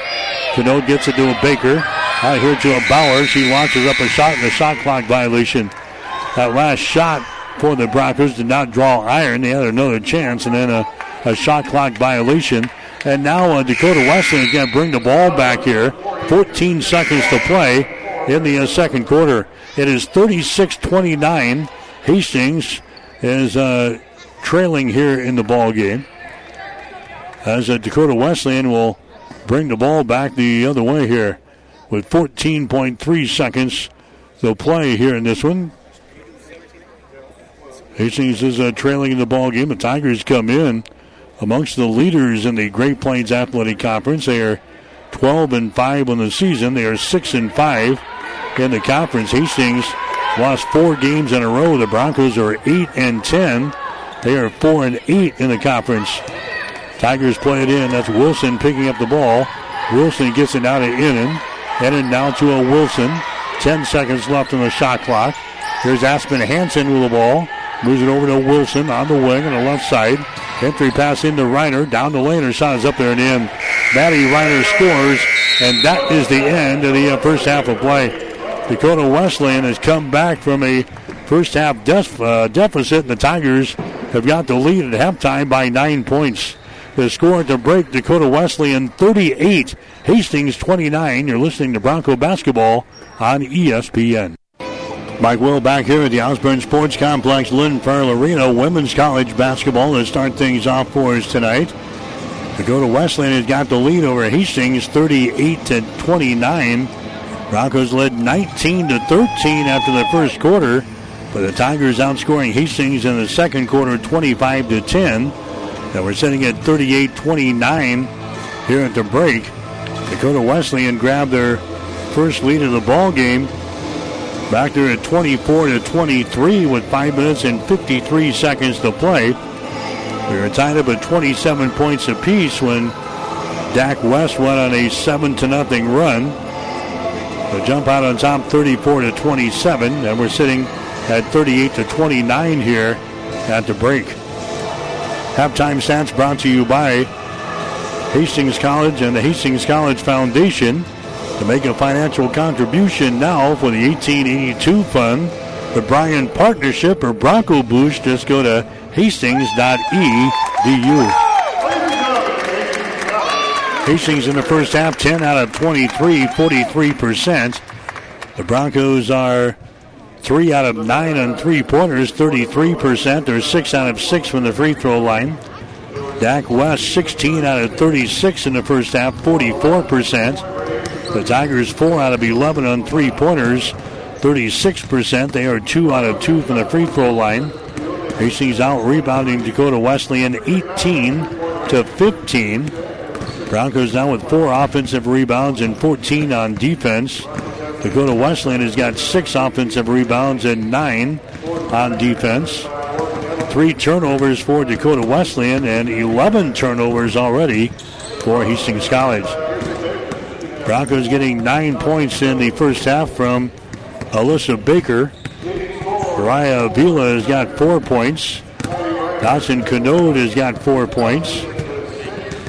Canode gets it to a Baker. Out here to a Bauer. She launches up a shot in the shot clock violation. That last shot for the Broncos did not draw iron. They had another chance and then a, a shot clock violation. And now uh, Dakota Wesleyan is going to bring the ball back here. 14 seconds to play in the uh, second quarter. It is 36 29. Hastings is uh, trailing here in the ball game. As uh, Dakota Wesleyan will bring the ball back the other way here with 14.3 seconds to play here in this one. Hastings is uh, trailing in the ball game. The Tigers come in amongst the leaders in the Great Plains Athletic Conference. They are 12 and 5 on the season. They are 6 and 5 in the conference. Hastings lost four games in a row. The Broncos are 8 and 10. They are 4 and 8 in the conference. Tigers play it in. That's Wilson picking up the ball. Wilson gets it out to Innan. Innan now to a Wilson. 10 seconds left on the shot clock. Here's Aspen Hanson with the ball. Moves it over to Wilson on the wing on the left side. Entry pass into Reiner. Down the lane. Her shot is up there and in. Maddie Reiner scores. And that is the end of the uh, first half of play. Dakota Wesleyan has come back from a first half def- uh, deficit. And the Tigers have got the lead at halftime by nine points. The score to break Dakota Wesleyan 38, Hastings 29. You're listening to Bronco basketball on ESPN. Mike Will back here at the Osborne Sports Complex, Lynn Farrell Arena. Women's college basketball to start things off for us tonight. Dakota Wesleyan has got the lead over Hastings 38 to 29. Broncos led 19 to 13 after the first quarter, but the Tigers outscoring Hastings in the second quarter 25 to 10. And we're sitting at 38-29 here at the break. Dakota Wesleyan grabbed their first lead of the ball game. Back there at 24 to 23 with 5 minutes and 53 seconds to play. We were tied up at 27 points apiece when Dak West went on a 7 to nothing run. The jump out on top 34 to 27 and we're sitting at 38 to 29 here at the break. Halftime stats brought to you by Hastings College and the Hastings College Foundation. To make a financial contribution now for the 1882 fund, the Bryan Partnership or Bronco Boost, just go to hastings.edu. Hastings in the first half, 10 out of 23, 43%. The Broncos are three out of nine on three pointers, 33%. They're six out of six from the free throw line. Dak West, 16 out of 36 in the first half, 44%. The Tigers, 4 out of 11 on three pointers, 36%. They are 2 out of 2 from the free throw line. Hastings out rebounding Dakota Wesleyan 18 to 15. Broncos now with four offensive rebounds and 14 on defense. Dakota Wesleyan has got six offensive rebounds and nine on defense. Three turnovers for Dakota Wesleyan and 11 turnovers already for Hastings College. Broncos getting nine points in the first half from Alyssa Baker. Mariah Avila has got four points. Dawson Canode has got four points.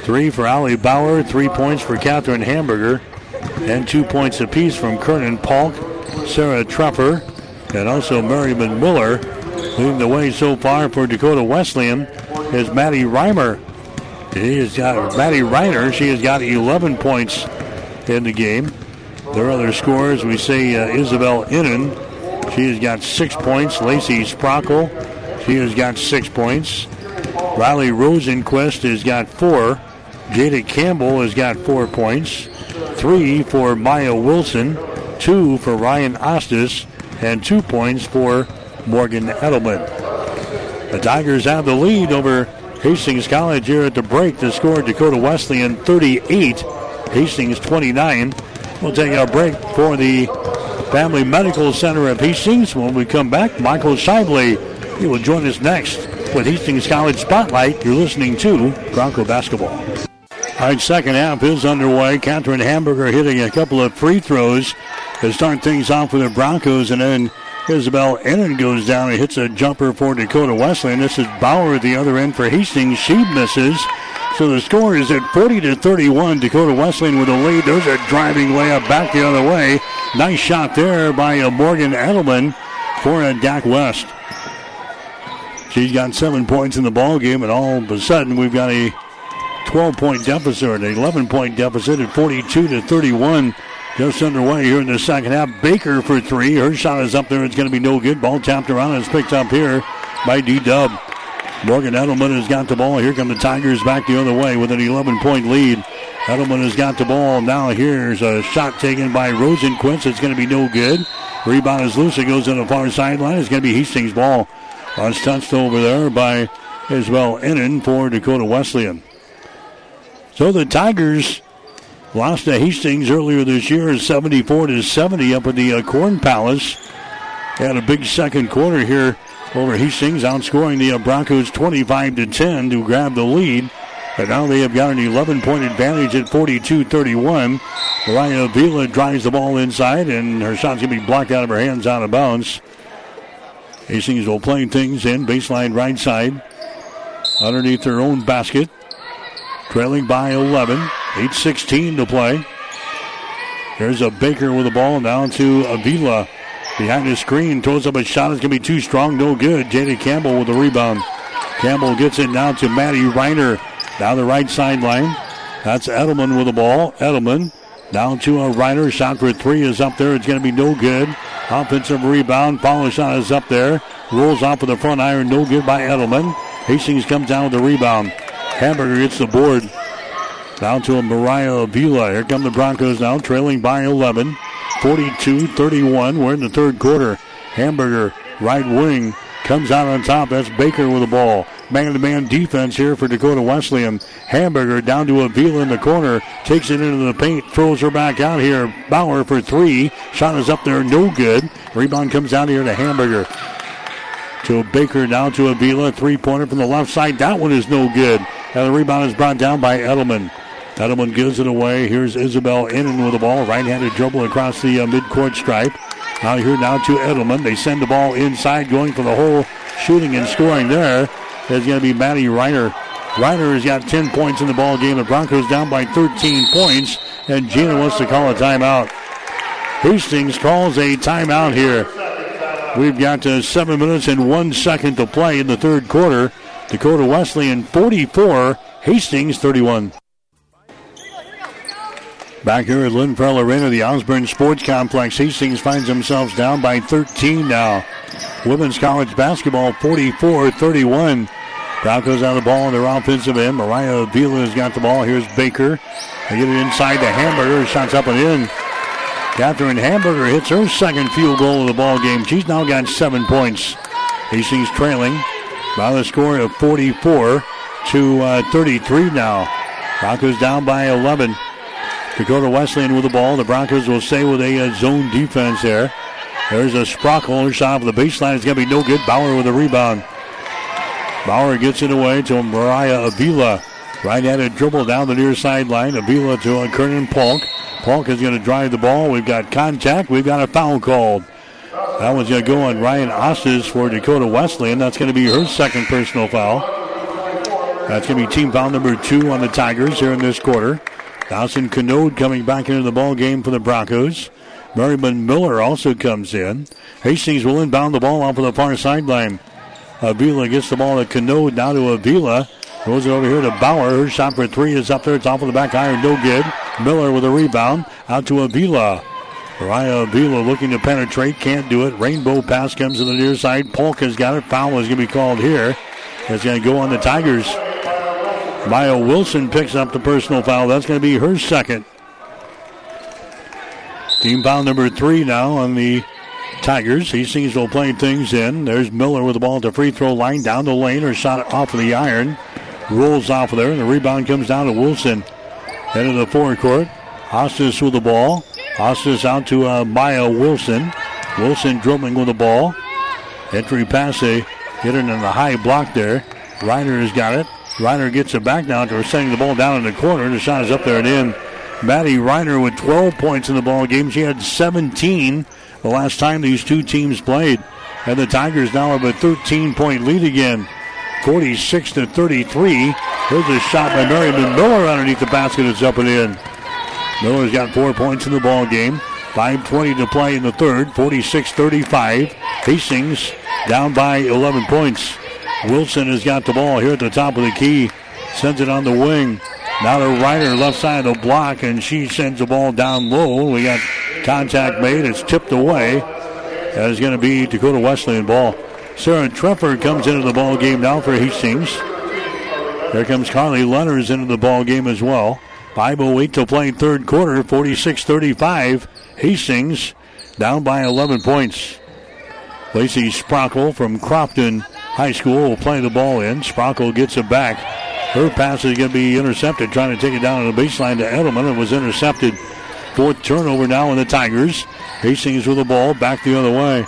Three for Allie Bauer, three points for Catherine Hamburger, and two points apiece from Kernan Polk, Sarah Treffer, and also Merriman Miller. Leading the way so far for Dakota Wesleyan is Maddie Reimer. He has got Maddie Reiner. She has got 11 points in the game. Their other scores, we say uh, Isabel Innan. She has got six points. Lacey Sprockle, she has got six points. Riley Rosenquist has got four. Jada Campbell has got four points. Three for Maya Wilson. Two for Ryan Ostis. And two points for Morgan Edelman. The Tigers have the lead over Hastings College here at the break. The score Dakota Wesleyan 38, Hastings 29. We'll take a break for the Family Medical Center of Hastings. When we come back, Michael Shively he will join us next with Hastings College Spotlight. You're listening to Bronco Basketball. All right, second half is underway. Catherine Hamburger hitting a couple of free throws to start things off for the Broncos, and then Isabel Innan goes down and hits a jumper for Dakota Wesleyan. This is Bauer at the other end for Hastings. She misses. So the score is at 40 to 31. Dakota Wesleyan with a lead. There's a driving layup back the other way. Nice shot there by uh, Morgan Edelman for a Dak West. She's got seven points in the ball game, and all of a sudden we've got a 12-point deficit, an 11-point deficit at 42 to 31. Just underway here in the second half. Baker for three. Her shot is up there. It's going to be no good. Ball tapped around it's picked up here by D Dub. Morgan Edelman has got the ball. Here come the Tigers back the other way with an 11 point lead. Edelman has got the ball. Now here's a shot taken by Rosenquist. It's going to be no good. Rebound is loose. It goes on the far sideline. It's going to be Hastings' ball. It's touched over there by Isabel Innan for Dakota Wesleyan. So the Tigers lost to Hastings earlier this year, 74 to 70 up at the uh, Corn Palace. Had a big second quarter here over Hastings, outscoring the uh, Broncos 25 to 10 to grab the lead. But now they have got an 11 point advantage at 42 31. Mariah Avila drives the ball inside, and her shot's going to be blocked out of her hands out of bounds. Hastings will play things in, baseline right side, underneath their own basket. Trailing by 11. 8.16 to play. There's a Baker with the ball down to Avila. Behind the screen, throws up a shot. It's going to be too strong, no good. Jada Campbell with the rebound. Campbell gets it now to Maddie Reiner. Down the right sideline. That's Edelman with the ball. Edelman down to a Reiner. Shot for three is up there. It's going to be no good. Offensive rebound. Follow shot is up there. Rolls off of the front iron. No good by Edelman. Hastings comes down with the rebound. Hamburger gets the board. Down to a Mariah Avila. Here come the Broncos now, trailing by 11. 42 31. We're in the third quarter. Hamburger, right wing, comes out on top. That's Baker with the ball. Man to man defense here for Dakota Wesleyan. Hamburger down to Avila in the corner. Takes it into the paint. Throws her back out here. Bauer for three. Shot is up there. No good. Rebound comes out here to Hamburger. To Baker down to Avila. Three pointer from the left side. That one is no good. And the rebound is brought down by Edelman. Edelman gives it away. Here's Isabel Innan with the ball. Right-handed dribble across the uh, midcourt stripe. Now here now to Edelman. They send the ball inside, going for the hole. Shooting and scoring there. there is going to be Maddie Reiner. Reiner has got 10 points in the ball game. The Broncos down by 13 points, and Gina wants to call a timeout. Hastings calls a timeout here. We've got uh, seven minutes and one second to play in the third quarter. Dakota Wesleyan 44, Hastings 31. Back here at Lynn Farrell Arena, the Osborne Sports Complex, Hastings finds themselves down by 13 now. Women's college basketball 44 31. Broncos out of the ball on their offensive end. Mariah Avila has got the ball. Here's Baker. They get it inside to Hamburger. Shots up and in. Catherine Hamburger hits her second field goal of the ball game. She's now got seven points. Hastings trailing by the score of 44 to uh, 33 now. Broncos down by 11. Dakota Wesleyan with the ball. The Broncos will stay with a uh, zone defense there. There's a Sprockle shot of the baseline. It's going to be no good. Bauer with a rebound. Bauer gets it away to Mariah Avila. Right-handed dribble down the near sideline. Avila to uh, Kernan Polk. Polk is going to drive the ball. We've got contact. We've got a foul called. That one's going to go on Ryan Ostis for Dakota Wesleyan. That's going to be her second personal foul. That's going to be team foul number two on the Tigers here in this quarter. Dawson Canode coming back into the ball game for the Broncos. Merriman Miller also comes in. Hastings will inbound the ball off of the far sideline. Avila gets the ball to Canode, now to Avila. Throws it over here to Bauer. Her shot for three is up there. It's off of the back iron. No good. Miller with a rebound. Out to Avila. Mariah Avila looking to penetrate. Can't do it. Rainbow pass comes to the near side. Polk has got it. Foul is going to be called here. That's going to go on the Tigers. Maya Wilson picks up the personal foul. That's going to be her second. Team foul number three now on the Tigers. Hastings will play things in. There's Miller with the ball at the free throw line down the lane. Her shot off of the iron. Rolls off of there, and the rebound comes down to Wilson. Head of the forecourt. Ostis with the ball. Ostis out to uh, Maya Wilson. Wilson dribbling with the ball. Entry pass, a hitter in the high block there. Reiner has got it. Reiner gets it back now to sending the ball down in the corner. The shot is up there and in. Maddie Reiner with 12 points in the ball game. She had 17 the last time these two teams played. And the Tigers now have a 13 point lead again. 46 to 33. Here's a shot by Merriman Miller underneath the basket. It's up and in. Miller's got four points in the ball game. 5.20 to play in the third. 46 35. Hastings down by 11 points. Wilson has got the ball here at the top of the key. Sends it on the wing. Now to Reiner, left side of the block, and she sends the ball down low. We got contact made. It's tipped away. That is going to be Dakota Wesleyan ball. Sarah Treffer comes into the ball game now for Hastings. There comes Carly Lenners into the ball game as well. 5.08 to play third quarter, 46-35. Hastings down by 11 points. Lacey Sprockle from Crofton High School will play the ball in. Sprockle gets it back. Her pass is going to be intercepted, trying to take it down on the baseline to Edelman. It was intercepted. Fourth turnover now in the Tigers. Hastings with the ball back the other way.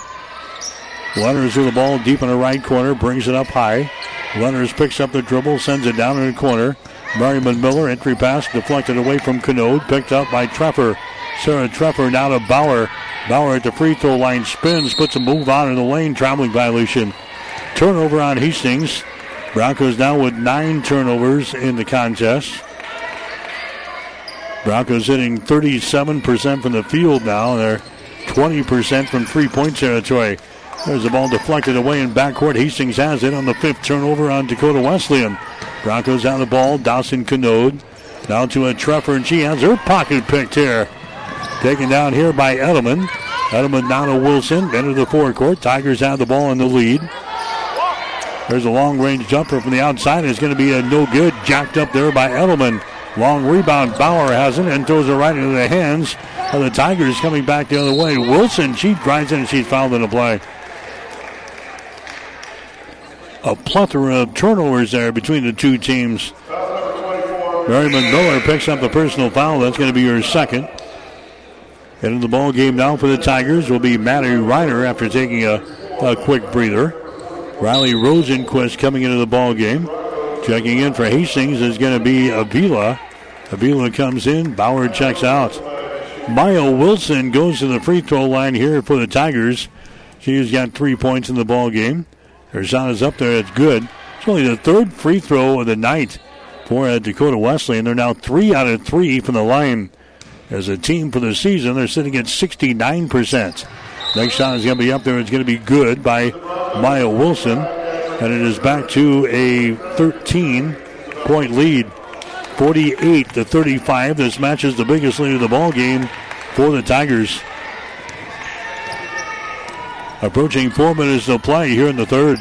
Lenners with the ball deep in the right corner, brings it up high. Lenners picks up the dribble, sends it down in the corner. Merriman Miller, entry pass deflected away from Canode, picked up by Treffer. Sarah Treffer now to Bauer. Bauer at the free throw line spins, puts a move on in the lane, traveling violation. Turnover on Hastings. Broncos now with nine turnovers in the contest. Broncos hitting 37% from the field now. They're 20% from three point territory. There's the ball deflected away in backcourt. Hastings has it on the fifth turnover on Dakota Wesleyan. Broncos out the ball. Dawson Canode. Down to a Treffer, and she has her pocket picked here. Taken down here by Edelman. Edelman down to Wilson. Into the forecourt. Tigers have the ball in the lead. There's a long range jumper from the outside. It's going to be a no good. Jacked up there by Edelman. Long rebound. Bauer has it and throws it right into the hands of the Tigers coming back the other way. Wilson, she drives in and she's fouled in the play. A plethora of turnovers there between the two teams. Merriman Miller picks up the personal foul. That's going to be her second. Into the ball game now for the Tigers will be Maddie Reiner after taking a, a quick breather. Riley Rosenquist coming into the ball game. Checking in for Hastings is going to be Avila. Avila comes in. Bauer checks out. Maya Wilson goes to the free throw line here for the Tigers. She's got three points in the ball game. Her shot is up there. It's good. It's only the third free throw of the night for uh, Dakota Wesleyan they're now three out of three from the line. As a team for the season, they're sitting at 69%. Next shot is going to be up there. It's going to be good by Maya Wilson. And it is back to a 13 point lead. 48 to 35. This matches the biggest lead of the ball game for the Tigers. Approaching four minutes to play here in the third.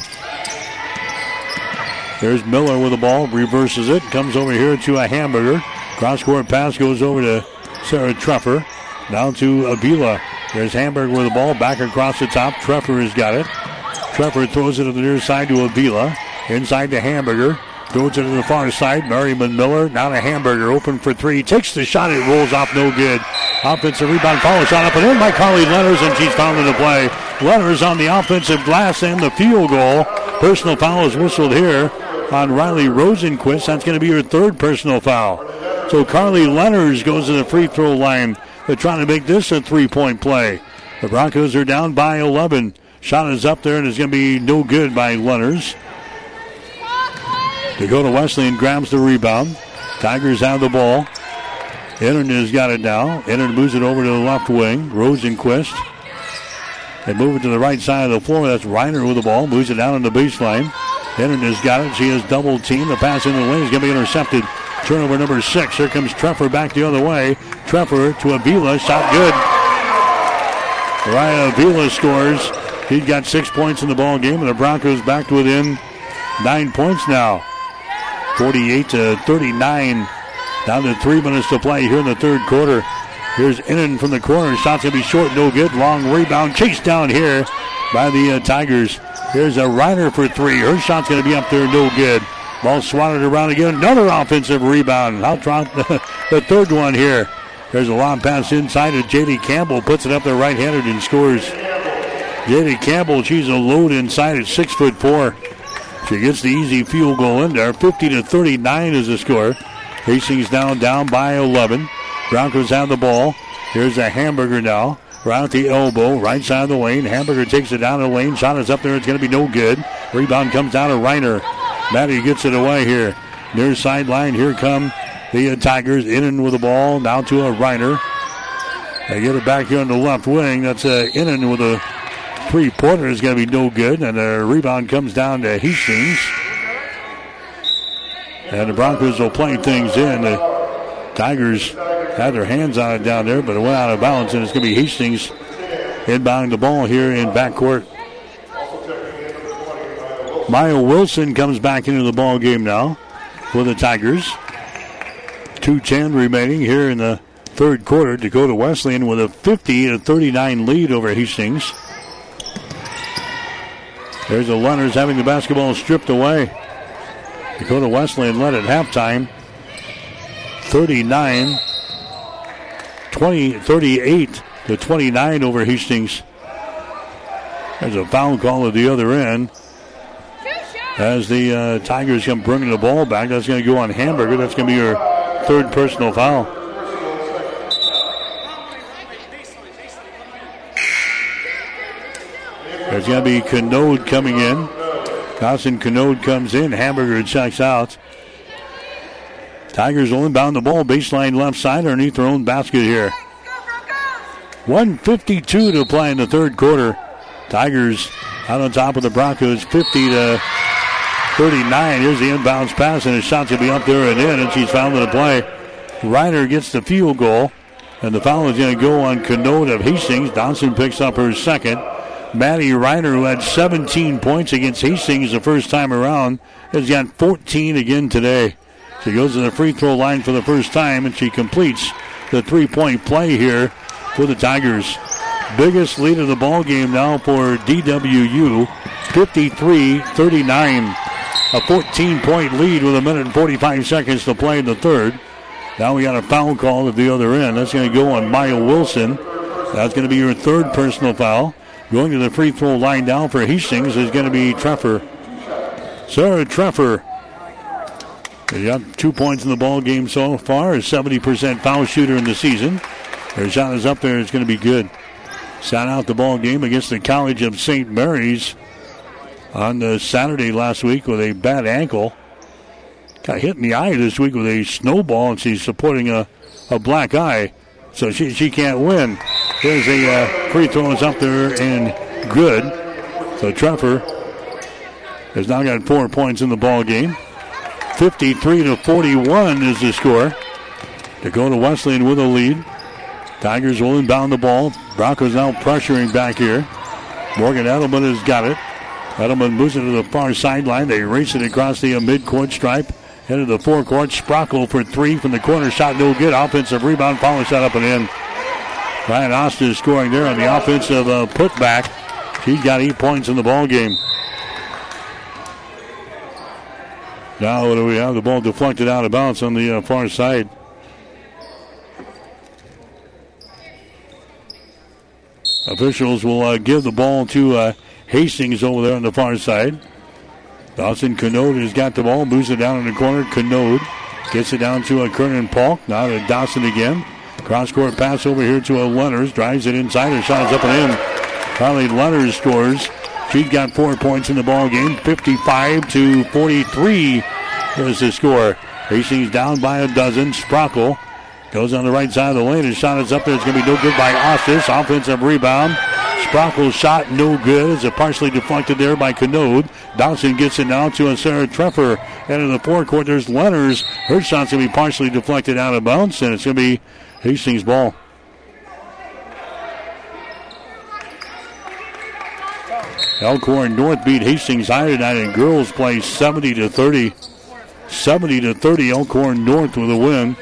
There's Miller with the ball, reverses it, comes over here to a hamburger. Cross court pass goes over to Sarah Treffer. Down to Avila. There's Hamburger with the ball back across the top. Treffer has got it. Treffer throws it to the near side to Avila. Inside to Hamburger. Throws it to the far side. Merriman Miller. Now to Hamburger. Open for three. Takes the shot. It rolls off. No good. Offensive rebound. Follow shot up and in by Carly Lenners, and she's fouled in the play. Lenners on the offensive glass and the field goal. Personal foul is whistled here on Riley Rosenquist. That's going to be her third personal foul. So Carly Lenners goes to the free throw line. They're trying to make this a three point play. The Broncos are down by 11. Shot is up there and it's going to be no good by Lenners. Dakota Wesleyan grabs the rebound. Tigers have the ball. Innan has got it now. Innan moves it over to the left wing. Rosenquist. They move it to the right side of the floor. That's Reiner with the ball. Moves it down on the baseline. Innan has got it. She has double teamed. The pass in the lane is going to be intercepted. Turnover number six. Here comes Treffer back the other way. Treffer to Avila. Shot good. Raya Avila scores. He's got six points in the ball game, and the Broncos back to within nine points now. 48 to 39. Down to three minutes to play here in the third quarter. Here's Innan from the corner. Shot's going to be short, no good. Long rebound. Chased down here by the uh, Tigers. Here's a Reiner for three. Her shot's going to be up there, no good. Ball swatted around again. Another offensive rebound. I'll try [LAUGHS] the, third one here. There's a long pass inside to J.D. Campbell. Puts it up there right handed and scores. J.D. Campbell, she's a load inside at six foot four. She gets the easy field goal in there. 50 to 39 is the score. Hastings down, down by 11. Broncos have the ball. Here's a hamburger now. Right at the elbow, right side of the lane. Hamburger takes it down the lane. Shot is up there. It's going to be no good. Rebound comes down to Reiner. Maddie gets it away here. Near sideline. Here come the Tigers Innan with the ball. Now to a Reiner. They get it back here on the left wing. That's uh, Innan with a three pointer is going to be no good. And the rebound comes down to Hastings. And the Broncos will play things in. The Tigers had their hands on it down there, but it went out of bounds, and it's going to be Hastings inbounding the ball here in backcourt. Maya Wilson comes back into the ball game now for the Tigers. 2.10 remaining here in the third quarter. Dakota Wesleyan with a 50 to 39 lead over Hastings. There's the Lenners having the basketball stripped away. Dakota Wesleyan led at halftime. 39, 20, 38 to 29 over Hastings. There's a foul call at the other end. As the uh, Tigers come bringing the ball back, that's going to go on Hamburger. That's going to be your third personal foul. There's going to be Canode coming in. Dawson Canode comes in. Hamburger checks out. Tigers will inbound the ball baseline left side underneath their own basket here. 152 to play in the third quarter. Tigers out on top of the Broncos 50 to 39. Here's the inbounds pass, and his shot's going to be up there and in, and she's fouled in the play. Reiner gets the field goal, and the foul is going to go on Canode of Hastings. Dawson picks up her second. Maddie Reiner, who had 17 points against Hastings the first time around, has got 14 again today. She goes to the free throw line for the first time, and she completes the three-point play here for the Tigers. Biggest lead of the ball game now for DWU, 53-39. A 14-point lead with a minute and 45 seconds to play in the third. Now we got a foul call at the other end. That's going to go on Maya Wilson. That's going to be your third personal foul. Going to the free throw line now for Hastings is going to be Treffer. Sarah Treffer. They got two points in the ball game so far. A 70% foul shooter in the season. Her shot is up there. It's going to be good. Sat out the ball game against the College of St. Mary's on the Saturday last week with a bad ankle. Got hit in the eye this week with a snowball, and she's supporting a, a black eye, so she, she can't win. There's a uh, free throw is up there and good. So Treffer has now got four points in the ball game. 53 to 41 is the score. Dakota Wesleyan with a lead. Tigers will inbound the ball. Broncos now pressuring back here. Morgan Edelman has got it. Edelman moves it to the far sideline. They race it across the midcourt stripe. Into the forecourt. Sprockle for three from the corner. Shot no good. Offensive rebound. Follow shot up and in. Ryan Ostis is scoring there on the offensive uh, putback. She's got eight points in the ball game. Now what do we have? The ball deflected out of bounds on the uh, far side. Officials will uh, give the ball to uh, Hastings over there on the far side. Dawson Canode has got the ball, moves it down in the corner. Canode gets it down to a Kernan Polk. Now to Dawson again. Cross court pass over here to a Lenners. Drives it inside. Her shot is up and in. Carly Lenners scores. She's got four points in the ball game. 55 to 43 is the score. Hastings down by a dozen. Sprockle goes on the right side of the lane. His shot is up there. It's going to be no good by Ostis. Offensive rebound. Sprockle's shot no good. It's a partially deflected there by Canode. Dawson gets it now to a Sarah Treffer. And in the forecourt, there's Lenners. Her shot's going to be partially deflected out of bounds, and it's going to be Hastings ball. Elkhorn North beat Hastings High tonight in girls play 70 to 30. 70 to 30. Elkhorn North with a win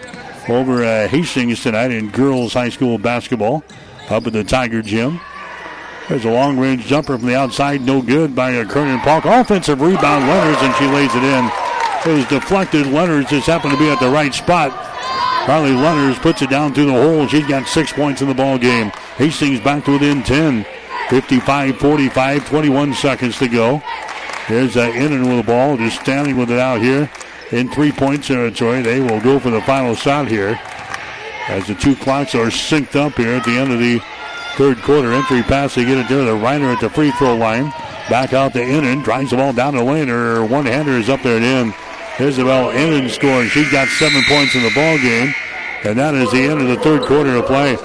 over uh, Hastings tonight in girls high school basketball up at the Tiger Gym. There's a long range jumper from the outside, no good by Kernan Polk. Offensive rebound, Lenners, and she lays it in. It was deflected. Lenners just happened to be at the right spot. Carly Lenners puts it down through the hole. She's got six points in the ball game. Hastings back to within 10. 55 45, 21 seconds to go. There's uh, Innan with the ball, just standing with it out here in three point territory. They will go for the final shot here as the two clocks are synced up here at the end of the third quarter. Entry pass, they get it there. The Reiner at the free throw line. Back out to Innan, drives the ball down the lane. Her one hander is up there and in. Isabel Innan scoring. She's got seven points in the ball game. And that is the end of the third quarter of play.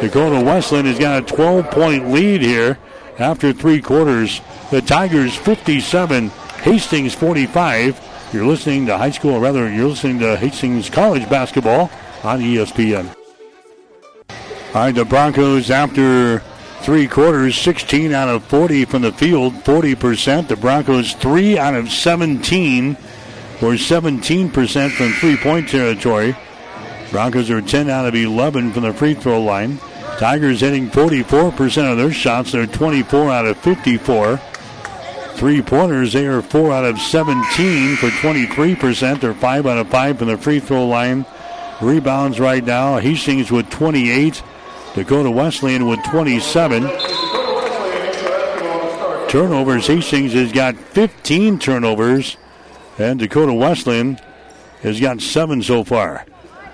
Dakota Wesleyan has got a 12 point lead here after three quarters. The Tigers 57, Hastings 45. You're listening to high school, or rather, you're listening to Hastings College basketball on ESPN. All right, the Broncos after three quarters, 16 out of 40 from the field, 40%. The Broncos 3 out of 17, or 17% from three point territory. Broncos are 10 out of 11 from the free throw line. Tigers hitting 44% of their shots. They're 24 out of 54. Three pointers, they are 4 out of 17 for 23%. They're 5 out of 5 from the free throw line. Rebounds right now. Hastings with 28. Dakota Wesleyan with 27. Turnovers. Hastings has got 15 turnovers. And Dakota Wesleyan has got 7 so far.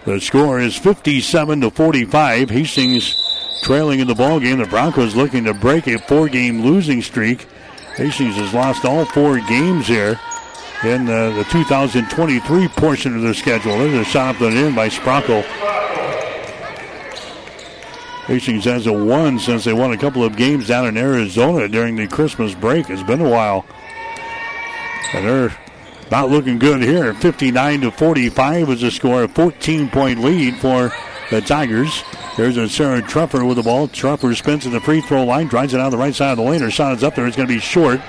The score is 57 to 45. Hastings trailing in the ball game. The Broncos looking to break a four-game losing streak. Hastings has lost all four games here in uh, the 2023 portion of their schedule. There's a shot up and in by Sprockle. Hastings has a one since they won a couple of games down in Arizona during the Christmas break. It's been a while. And they're not looking good here. 59 to 45 is the score. A 14 point lead for the Tigers. There's a Sarah Treffer with the ball. Treffer spins in the free throw line, drives it out the right side of the lane. Her shot is up there. It's going to be short.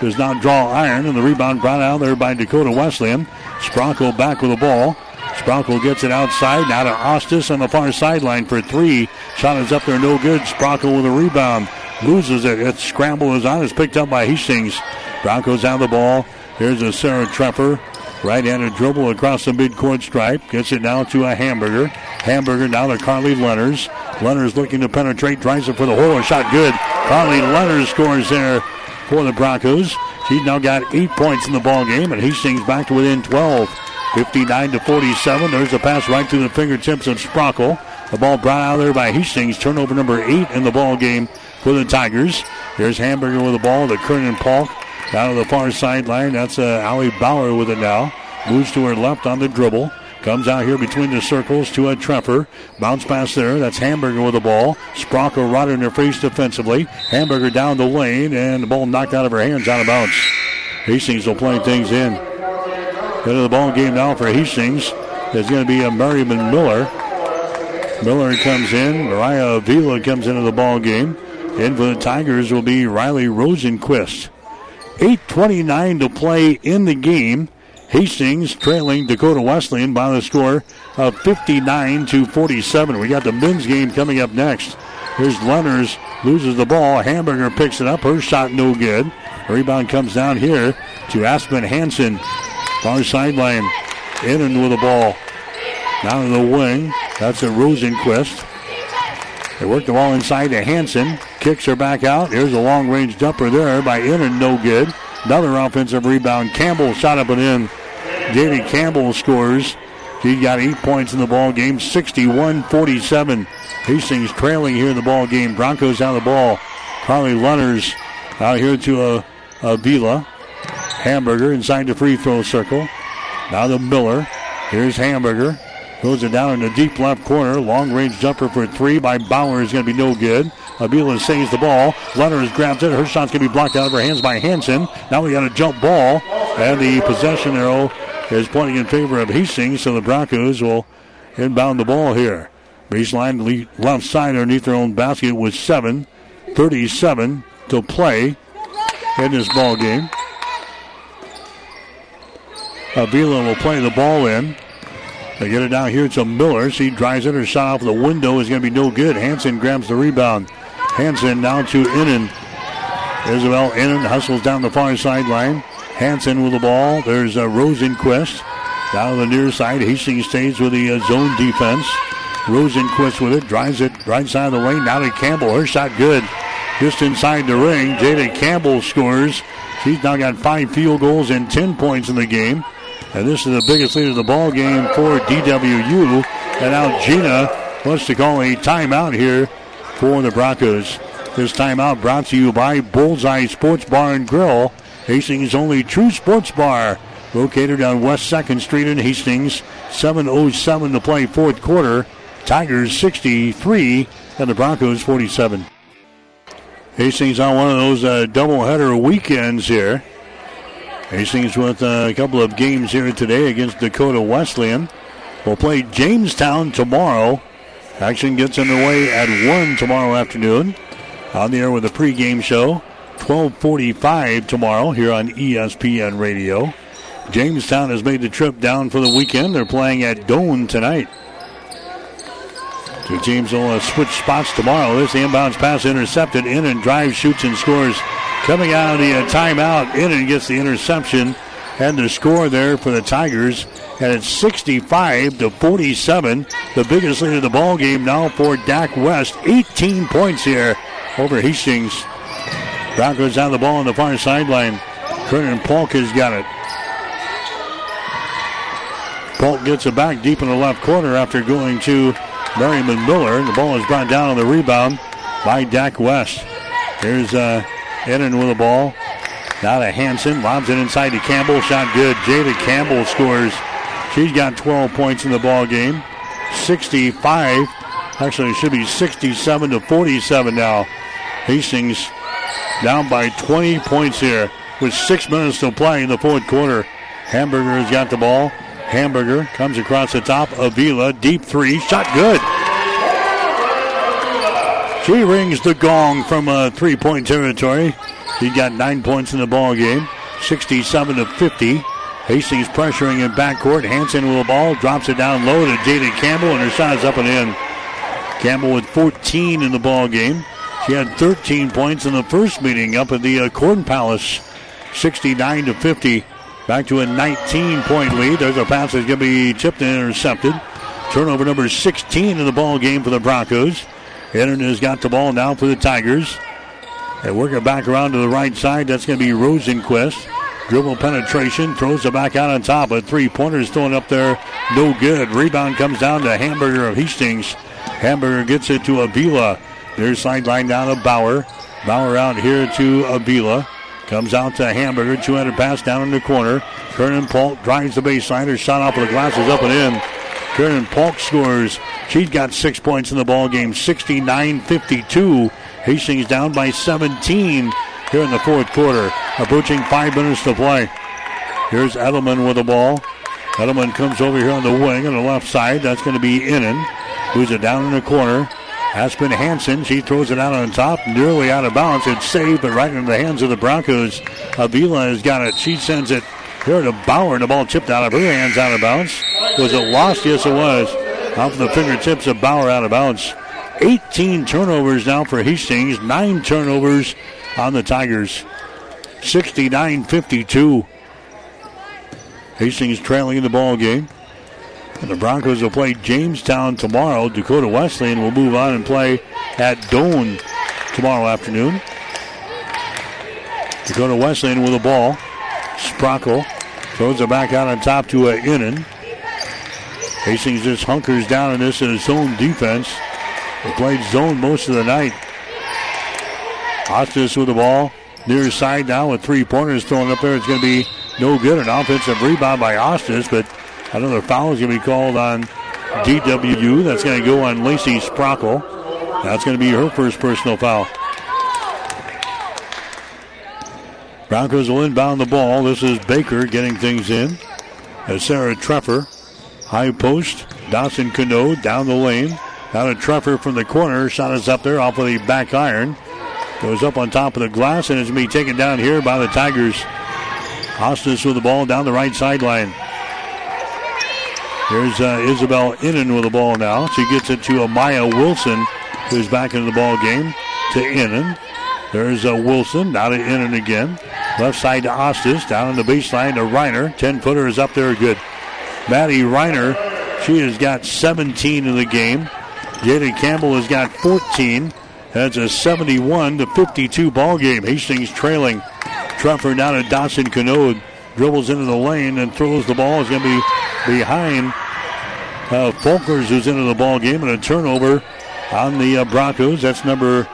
Does not draw iron, and the rebound brought out there by Dakota Wesleyan. Sprockle back with the ball. Sprockle gets it outside. Now to Ostis on the far sideline for three. Shot is up there, no good. Sprockle with a rebound. Loses it. Its scramble is on. It's picked up by Hastings. Broncos out the ball. Here's a Sarah Treffer. Right-handed dribble across the midcourt stripe. Gets it now to a Hamburger. Hamburger now to Carly Lenners. Lenners looking to penetrate. Drives it for the hole. Shot good. Carly Lenners scores there for the Broncos. She's now got eight points in the ball game, and Hastings back to within 12. 59 to 47. There's a pass right through the fingertips of Sprockle. The ball brought out there by Hastings. Turnover number eight in the ball game for the Tigers. Here's Hamburger with the ball to Kernan Polk. Down to the far sideline. That's uh, Allie Bauer with it now. Moves to her left on the dribble. Comes out here between the circles to a Treffer. Bounce pass there. That's Hamburger with the ball. Sprockle right in her face defensively. Hamburger down the lane, and the ball knocked out of her hands out of bounds. Hastings will play things in. Head of the ball game now for Hastings is going to be a Merriman Miller. Miller comes in. Mariah Avila comes into the ball game. In for the Tigers will be Riley Rosenquist. 8.29 to play in the game. Hastings trailing Dakota Wesleyan by the score of 59 to 47. We got the men's game coming up next. Here's Lenners loses the ball. Hamburger picks it up. Her shot no good. Rebound comes down here to Aspen Hanson. Far sideline. Innan with the ball. Down to the wing. That's a Rosenquist. They work the ball inside to Hanson. Kicks her back out. Here's a long range jumper there by Innan No good. Another offensive rebound. Campbell shot up and in. Jada Campbell scores. He got eight points in the ball game, 61-47. Hastings trailing here in the ball game. Broncos out of the ball. Carly Lenners out here to uh, a, Avila. Hamburger inside the free throw circle. Now the Miller. Here's Hamburger. Throws it down in the deep left corner. Long range jumper for three by Bauer is going to be no good. Avila saves the ball. Lenners grabs it. Her shot's going to be blocked out of her hands by Hanson. Now we got a jump ball. And the possession arrow is pointing in favor of Hastings, so the Broncos will inbound the ball here. Baseline left side underneath their own basket with seven. 37 to play in this ball game. Avila will play the ball in. They get it down here to Miller. She drives it. Her shot off the window is going to be no good. Hanson grabs the rebound. Hanson now to Innan. Isabel Innan hustles down the far sideline. Hanson with the ball. There's uh, Rosenquist down the near side. Hastings stays with the uh, zone defense. Rosenquist with it. Drives it right side of the lane. Now to Campbell. Her shot good. Just inside the ring. Jada Campbell scores. She's now got five field goals and 10 points in the game. And this is the biggest lead of the ball game for DWU. And now Gina wants to call a timeout here for the Broncos. This timeout brought to you by Bullseye Sports Bar and Grill, Hastings' only true sports bar, located on West 2nd Street in Hastings. 7.07 to play fourth quarter. Tigers 63 and the Broncos 47. Hastings on one of those uh, doubleheader weekends here. Hastings with a couple of games here today against Dakota Wesleyan. We'll play Jamestown tomorrow. Action gets underway at 1 tomorrow afternoon. On the air with a pregame show. 1245 tomorrow here on ESPN Radio. Jamestown has made the trip down for the weekend. They're playing at Doane tonight. Two teams will uh, switch spots tomorrow. This inbounds pass intercepted. Innan drive, shoots and scores. Coming out of the uh, timeout, Innan gets the interception and the score there for the Tigers. And it's 65 to 47. The biggest lead of the ball game now for Dak West. 18 points here over Hastings. Broncos have the ball on the far sideline. Kernan Polk has got it. Polk gets it back deep in the left corner after going to Merriman Miller. The ball is brought down on the rebound by Dak West. Here's uh, with the ball. Now to Hanson. Lobs it inside to Campbell. Shot good. Jada Campbell scores. She's got 12 points in the ball game. 65. Actually, it should be 67 to 47 now. Hastings down by 20 points here with six minutes to play in the fourth quarter. Hamburger has got the ball. Hamburger comes across the top. Avila, deep three, shot good. She rings the gong from a three-point territory. She got nine points in the ball game, 67 to 50. Hastings pressuring in backcourt. Hanson with the ball, drops it down low to Jada Campbell, and her is up and in. Campbell with 14 in the ball game. She had 13 points in the first meeting up at the uh, Corn Palace, 69 to 50. Back to a 19 point lead. There's a pass that's going to be tipped and intercepted. Turnover number 16 in the ball game for the Broncos. Innan has got the ball now for the Tigers. They work it back around to the right side. That's going to be Rosenquist. Dribble penetration, throws it back out on top. A three pointers thrown up there, no good. Rebound comes down to Hamburger of Hastings. Hamburger gets it to Avila. There's sideline down to Bauer. Bauer out here to Avila. Comes out to Hamburger. 200 pass down in the corner. Kernan Polk drives the baseline. Her shot off of the glass is up and in. Kernan Polk scores. She's got six points in the ball game. 69-52. Hastings down by 17 here in the fourth quarter. Approaching five minutes to play. Here's Edelman with the ball. Edelman comes over here on the wing on the left side. That's going to be Innan. Moves it down in the corner. Aspen Hanson, she throws it out on top, nearly out of bounds. It's saved, but right into the hands of the Broncos. Avila has got it. She sends it here to Bauer. The ball chipped out of her hands, out of bounds. Was it lost? Yes, it was. Off the fingertips of Bauer, out of bounds. 18 turnovers now for Hastings. Nine turnovers on the Tigers. 69-52. Hastings trailing in the ball game. And the Broncos will play Jamestown tomorrow. Dakota Wesleyan will move on and play at Doane tomorrow afternoon. Dakota Wesleyan with the ball. Sprockle throws it back out on top to uh, Innan. Hastings just hunkers down in this in zone defense. They played zone most of the night. Ostis with the ball. Near side now with three pointers thrown up there. It's going to be no good. An offensive rebound by Ostis, but Another foul is going to be called on DWU. That's going to go on Lacey Sprockle. That's going to be her first personal foul. Broncos will inbound the ball. This is Baker getting things in. As Sarah Treffer, high post. Dawson Canode down the lane. Down to Treffer from the corner. Shot is up there off of the back iron. Goes up on top of the glass and is going to be taken down here by the Tigers. Ostis with the ball down the right sideline. Here's uh, Isabel Innan with the ball now. She gets it to a Maya Wilson, who's back into the ball game to Innan. There's uh, Wilson, now to Innan again. Left side to Ostis, down on the baseline to Reiner. 10 footer is up there, good. Maddie Reiner, she has got 17 in the game. Jada Campbell has got 14. That's a 71 to 52 ball game. Hastings trailing. Treffer down to Dawson Canode. Dribbles into the lane and throws the ball. Is going to be behind uh, Folkers, who's into the ball game, and a turnover on the uh, Broncos. That's number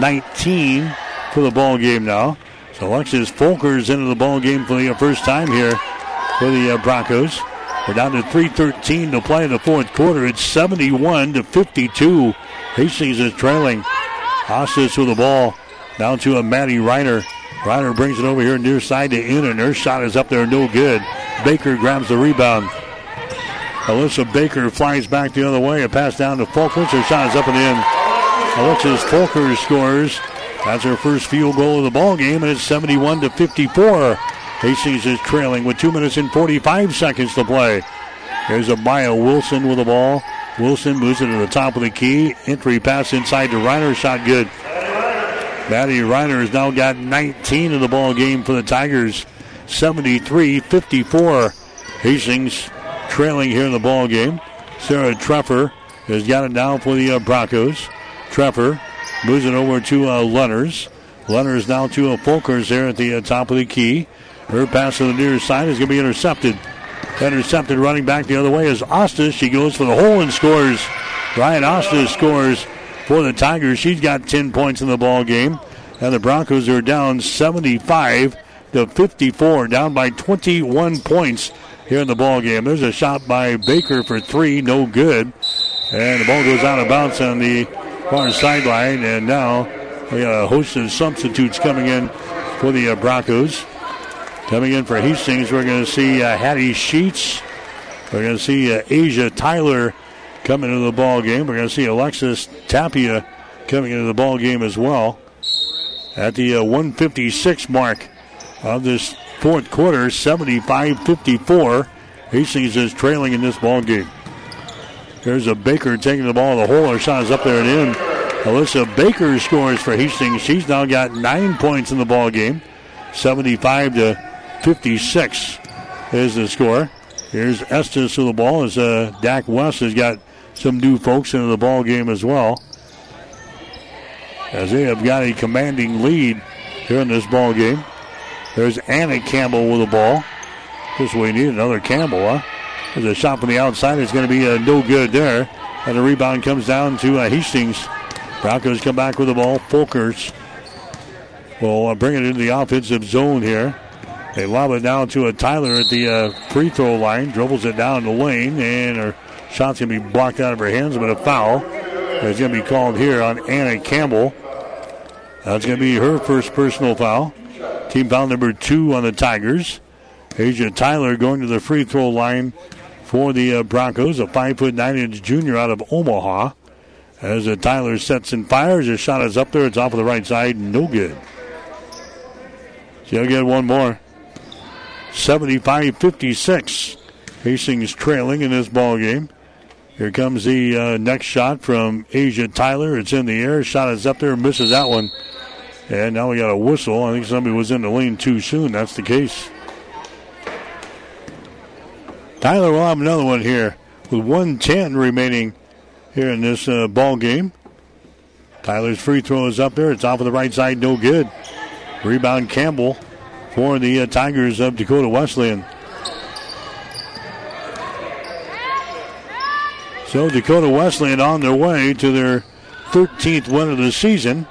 19 for the ball game now. So Alexis Folkers into the ball game for the first time here for the uh, Broncos. We're down to 3:13 to play in the fourth quarter. It's 71 to 52. Hastings is trailing. Ostis with the ball down to a Maddie Reiner. Reiner brings it over here near side to in, and her shot is up there, no good. Baker grabs the rebound. Alyssa Baker flies back the other way. A pass down to Folkers. Her shot is up and in. Alexis Folkers scores. That's her first field goal of the ball game, and it's 71 to 54. Hastings is trailing with two minutes and 45 seconds to play. Here's a Maya Wilson with the ball. Wilson moves it to the top of the key. Entry pass inside to Reiner. Shot good. Maddie Reiner has now got 19 in the ball game for the Tigers. 73-54. Hastings trailing here in the ball game. Sarah Treffer has got it now for the uh, Broncos. Treffer moves it over to uh. Lenners now to uh, Folkers there at the uh, top of the key. Her pass to the near side is going to be intercepted. Intercepted running back the other way is Ostis. She goes for the hole and scores. Ryan Ostis scores for the Tigers. She's got 10 points in the ball game. And the Broncos are down 75 to 54, down by 21 points here in the ball game. There's a shot by Baker for three, no good. And the ball goes out of bounds on the far sideline. And now we got a host of substitutes coming in for the uh, Broncos. Coming in for Hastings, we're going to see uh, Hattie Sheets. We're going to see uh, Asia Tyler coming into the ball game. We're going to see Alexis Tapia coming into the ball game as well. At the uh, 156 mark of this fourth quarter, 75-54. Hastings is trailing in this ball game. There's a Baker taking the ball. The hole. Her shot is up there and in. Alyssa Baker scores for Hastings. She's now got nine points in the ball game. 75 to 56 is the score. Here's Estes to the ball as uh, Dak West has got some new folks into the ball game as well. As they have got a commanding lead here in this ball game. There's Anna Campbell with the ball. Just we need another Campbell, huh? There's a shot from the outside. It's going to be uh, no good there. And the rebound comes down to uh, Hastings. Broncos come back with the ball. Folkers will uh, bring it into the offensive zone here. They lob it down to a Tyler at the uh, free throw line. Dribbles it down the lane, and her shot's going to be blocked out of her hands, but a foul is going to be called here on Anna Campbell. That's going to be her first personal foul. Team foul number two on the Tigers. Asia Tyler going to the free throw line for the uh, Broncos, a five foot nine inch junior out of Omaha. As uh, Tyler sets and fires, his shot is up there. It's off of the right side, no good. She'll get one more. 75 56. Hastings trailing in this ball game. Here comes the uh, next shot from Asia Tyler. It's in the air. Shot is up there, misses that one. And now we got a whistle. I think somebody was in the lane too soon. That's the case. Tyler will have another one here with 110 remaining here in this uh, ball game. Tyler's free throw is up there. It's off of the right side, no good. Rebound Campbell for the uh, Tigers of Dakota Wesleyan. So Dakota Wesleyan on their way to their 13th win of the season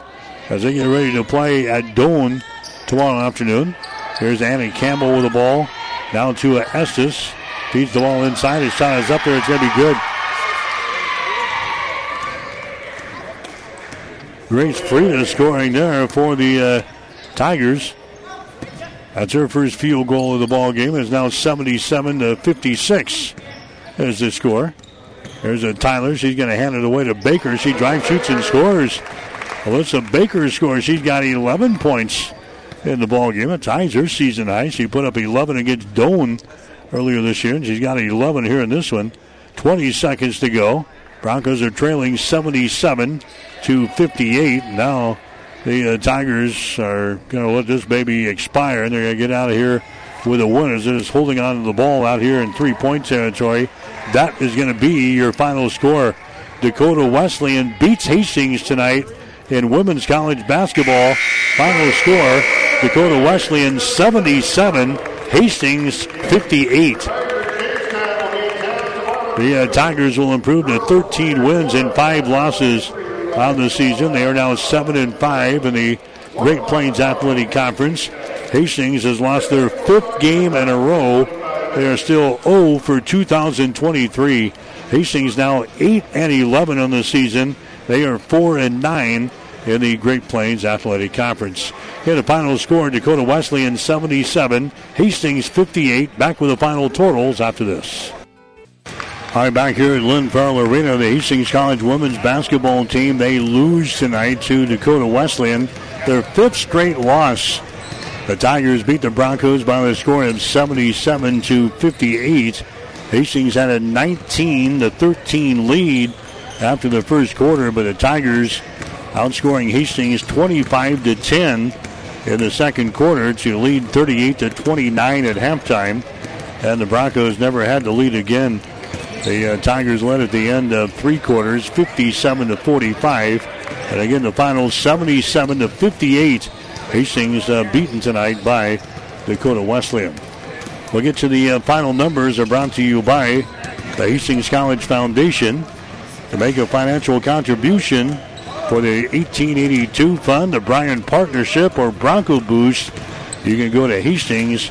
as they get ready to play at Doane tomorrow afternoon. Here's Annie Campbell with the ball down to Estes. Feeds the ball inside. His shot is up there. It's going to be good. Grace Frieda scoring there for the uh, Tigers. That's her first field goal of the ball game. It's now 77 to 56 as the score. There's a Tyler. She's going to hand it away to Baker. She drives, shoots, and scores. Alyssa Baker scores. She's got 11 points in the ball game. It ties her season high. She put up 11 against Doane earlier this year, and she's got 11 here in this one. 20 seconds to go. Broncos are trailing 77 to 58. Now the uh, Tigers are going to let this baby expire, and they're going to get out of here with a win as it is holding on to the ball out here in three-point territory. That is going to be your final score. Dakota Wesleyan beats Hastings tonight in women's college basketball. Final score, Dakota Wesleyan 77, Hastings 58. The uh, Tigers will improve to 13 wins and 5 losses on the season. They are now 7 and 5 in the Great Plains Athletic Conference. Hastings has lost their fifth game in a row. They are still 0 for 2023. Hastings now 8 and 11 on the season. They are 4 and 9 in the Great Plains Athletic Conference. Here the final score Dakota Wesleyan 77, Hastings 58. Back with the final totals after this. All right, back here at Lynn Farrell Arena, the Hastings College women's basketball team, they lose tonight to Dakota Wesleyan. Their fifth straight loss. The Tigers beat the Broncos by the score of 77 to 58. Hastings had a 19 to 13 lead after the first quarter, but the Tigers outscoring Hastings 25 to 10 in the second quarter to lead 38 to 29 at halftime. And the Broncos never had the lead again. The uh, Tigers led at the end of three quarters, 57 to 45. And again, the final 77 to 58. Hastings uh, beaten tonight by Dakota Wesleyan. We'll get to the uh, final numbers are brought to you by the Hastings College Foundation. To make a financial contribution for the 1882 fund, the Bryan Partnership, or Bronco Boost, you can go to hastings.edu.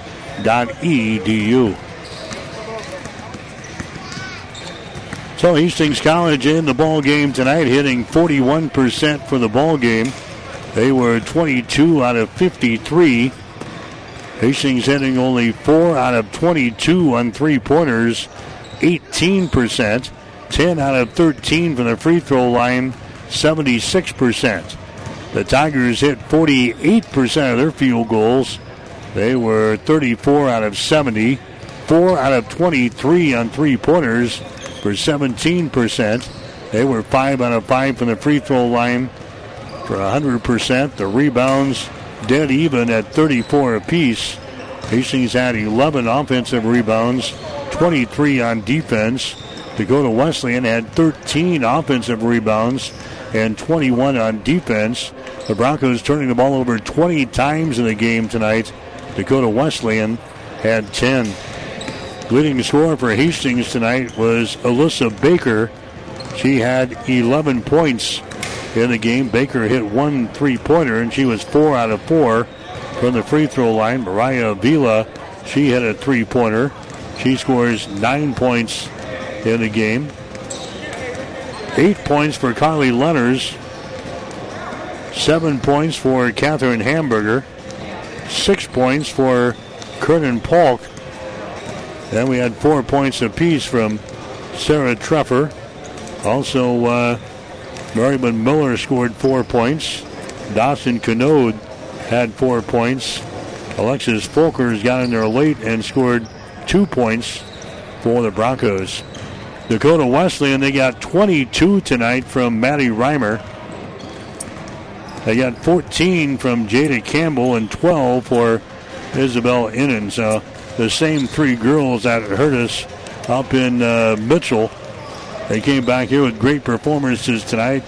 So Hastings College in the ball game tonight, hitting 41% for the ball game. They were 22 out of 53. Hastings hitting only 4 out of 22 on three pointers, 18%. 10 out of 13 from the free throw line, 76%. The Tigers hit 48% of their field goals. They were 34 out of 70, 4 out of 23 on three pointers for 17%. They were 5 out of 5 from the free throw line for 100%. The rebounds dead even at 34 apiece. Hastings had 11 offensive rebounds, 23 on defense. Dakota Wesleyan had 13 offensive rebounds and 21 on defense. The Broncos turning the ball over 20 times in the game tonight. Dakota Wesleyan had 10. Leading scorer for Hastings tonight was Alyssa Baker. She had 11 points in the game. Baker hit one three pointer, and she was four out of four from the free throw line. Mariah Avila, she hit a three pointer. She scores nine points in the game. Eight points for Carly Lenners. Seven points for Catherine Hamburger. Six points for Kernan Polk. Then we had four points apiece from Sarah Treffer. Also, uh, Merriman Miller scored four points. Dawson Canode had four points. Alexis Folkers got in there late and scored two points for the Broncos. Dakota Wesleyan, they got 22 tonight from Maddie Reiner. They got 14 from Jada Campbell and 12 for Isabel Innan. So the same three girls that hurt us up in uh, Mitchell. They came back here with great performances tonight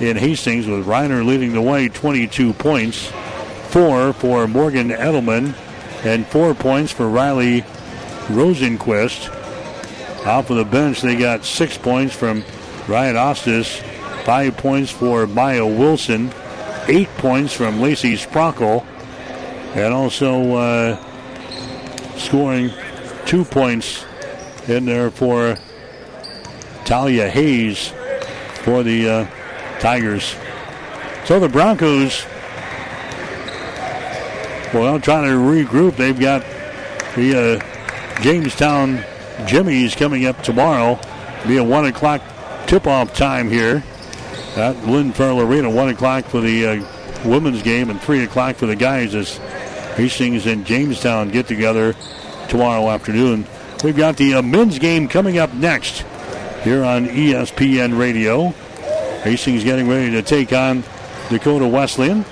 in Hastings with Reiner leading the way, 22 points. Four for Morgan Edelman and four points for Riley Rosenquist. Off of the bench, they got six points from Ryan Ostis, five points for Maya Wilson, eight points from Lacey Sprockle, and also uh, scoring two points in there for Talia Hayes for the uh, Tigers. So the Broncos, well, trying to regroup. They've got the uh, Jamestown Jimmies coming up tomorrow. Be a one o'clock tip-off time here. at Lynn Farrell Arena. 1 o'clock for the uh, women's game and 3 o'clock for the guys as Hastings and Jamestown get together tomorrow afternoon. We've got the uh, men's game coming up next here on ESPN Radio. Hastings getting ready to take on Dakota Wesleyan.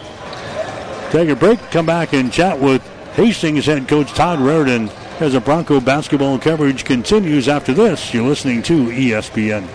Take a break, come back and chat with Hastings head coach Todd Reardon as the Bronco basketball coverage continues after this. You're listening to ESPN.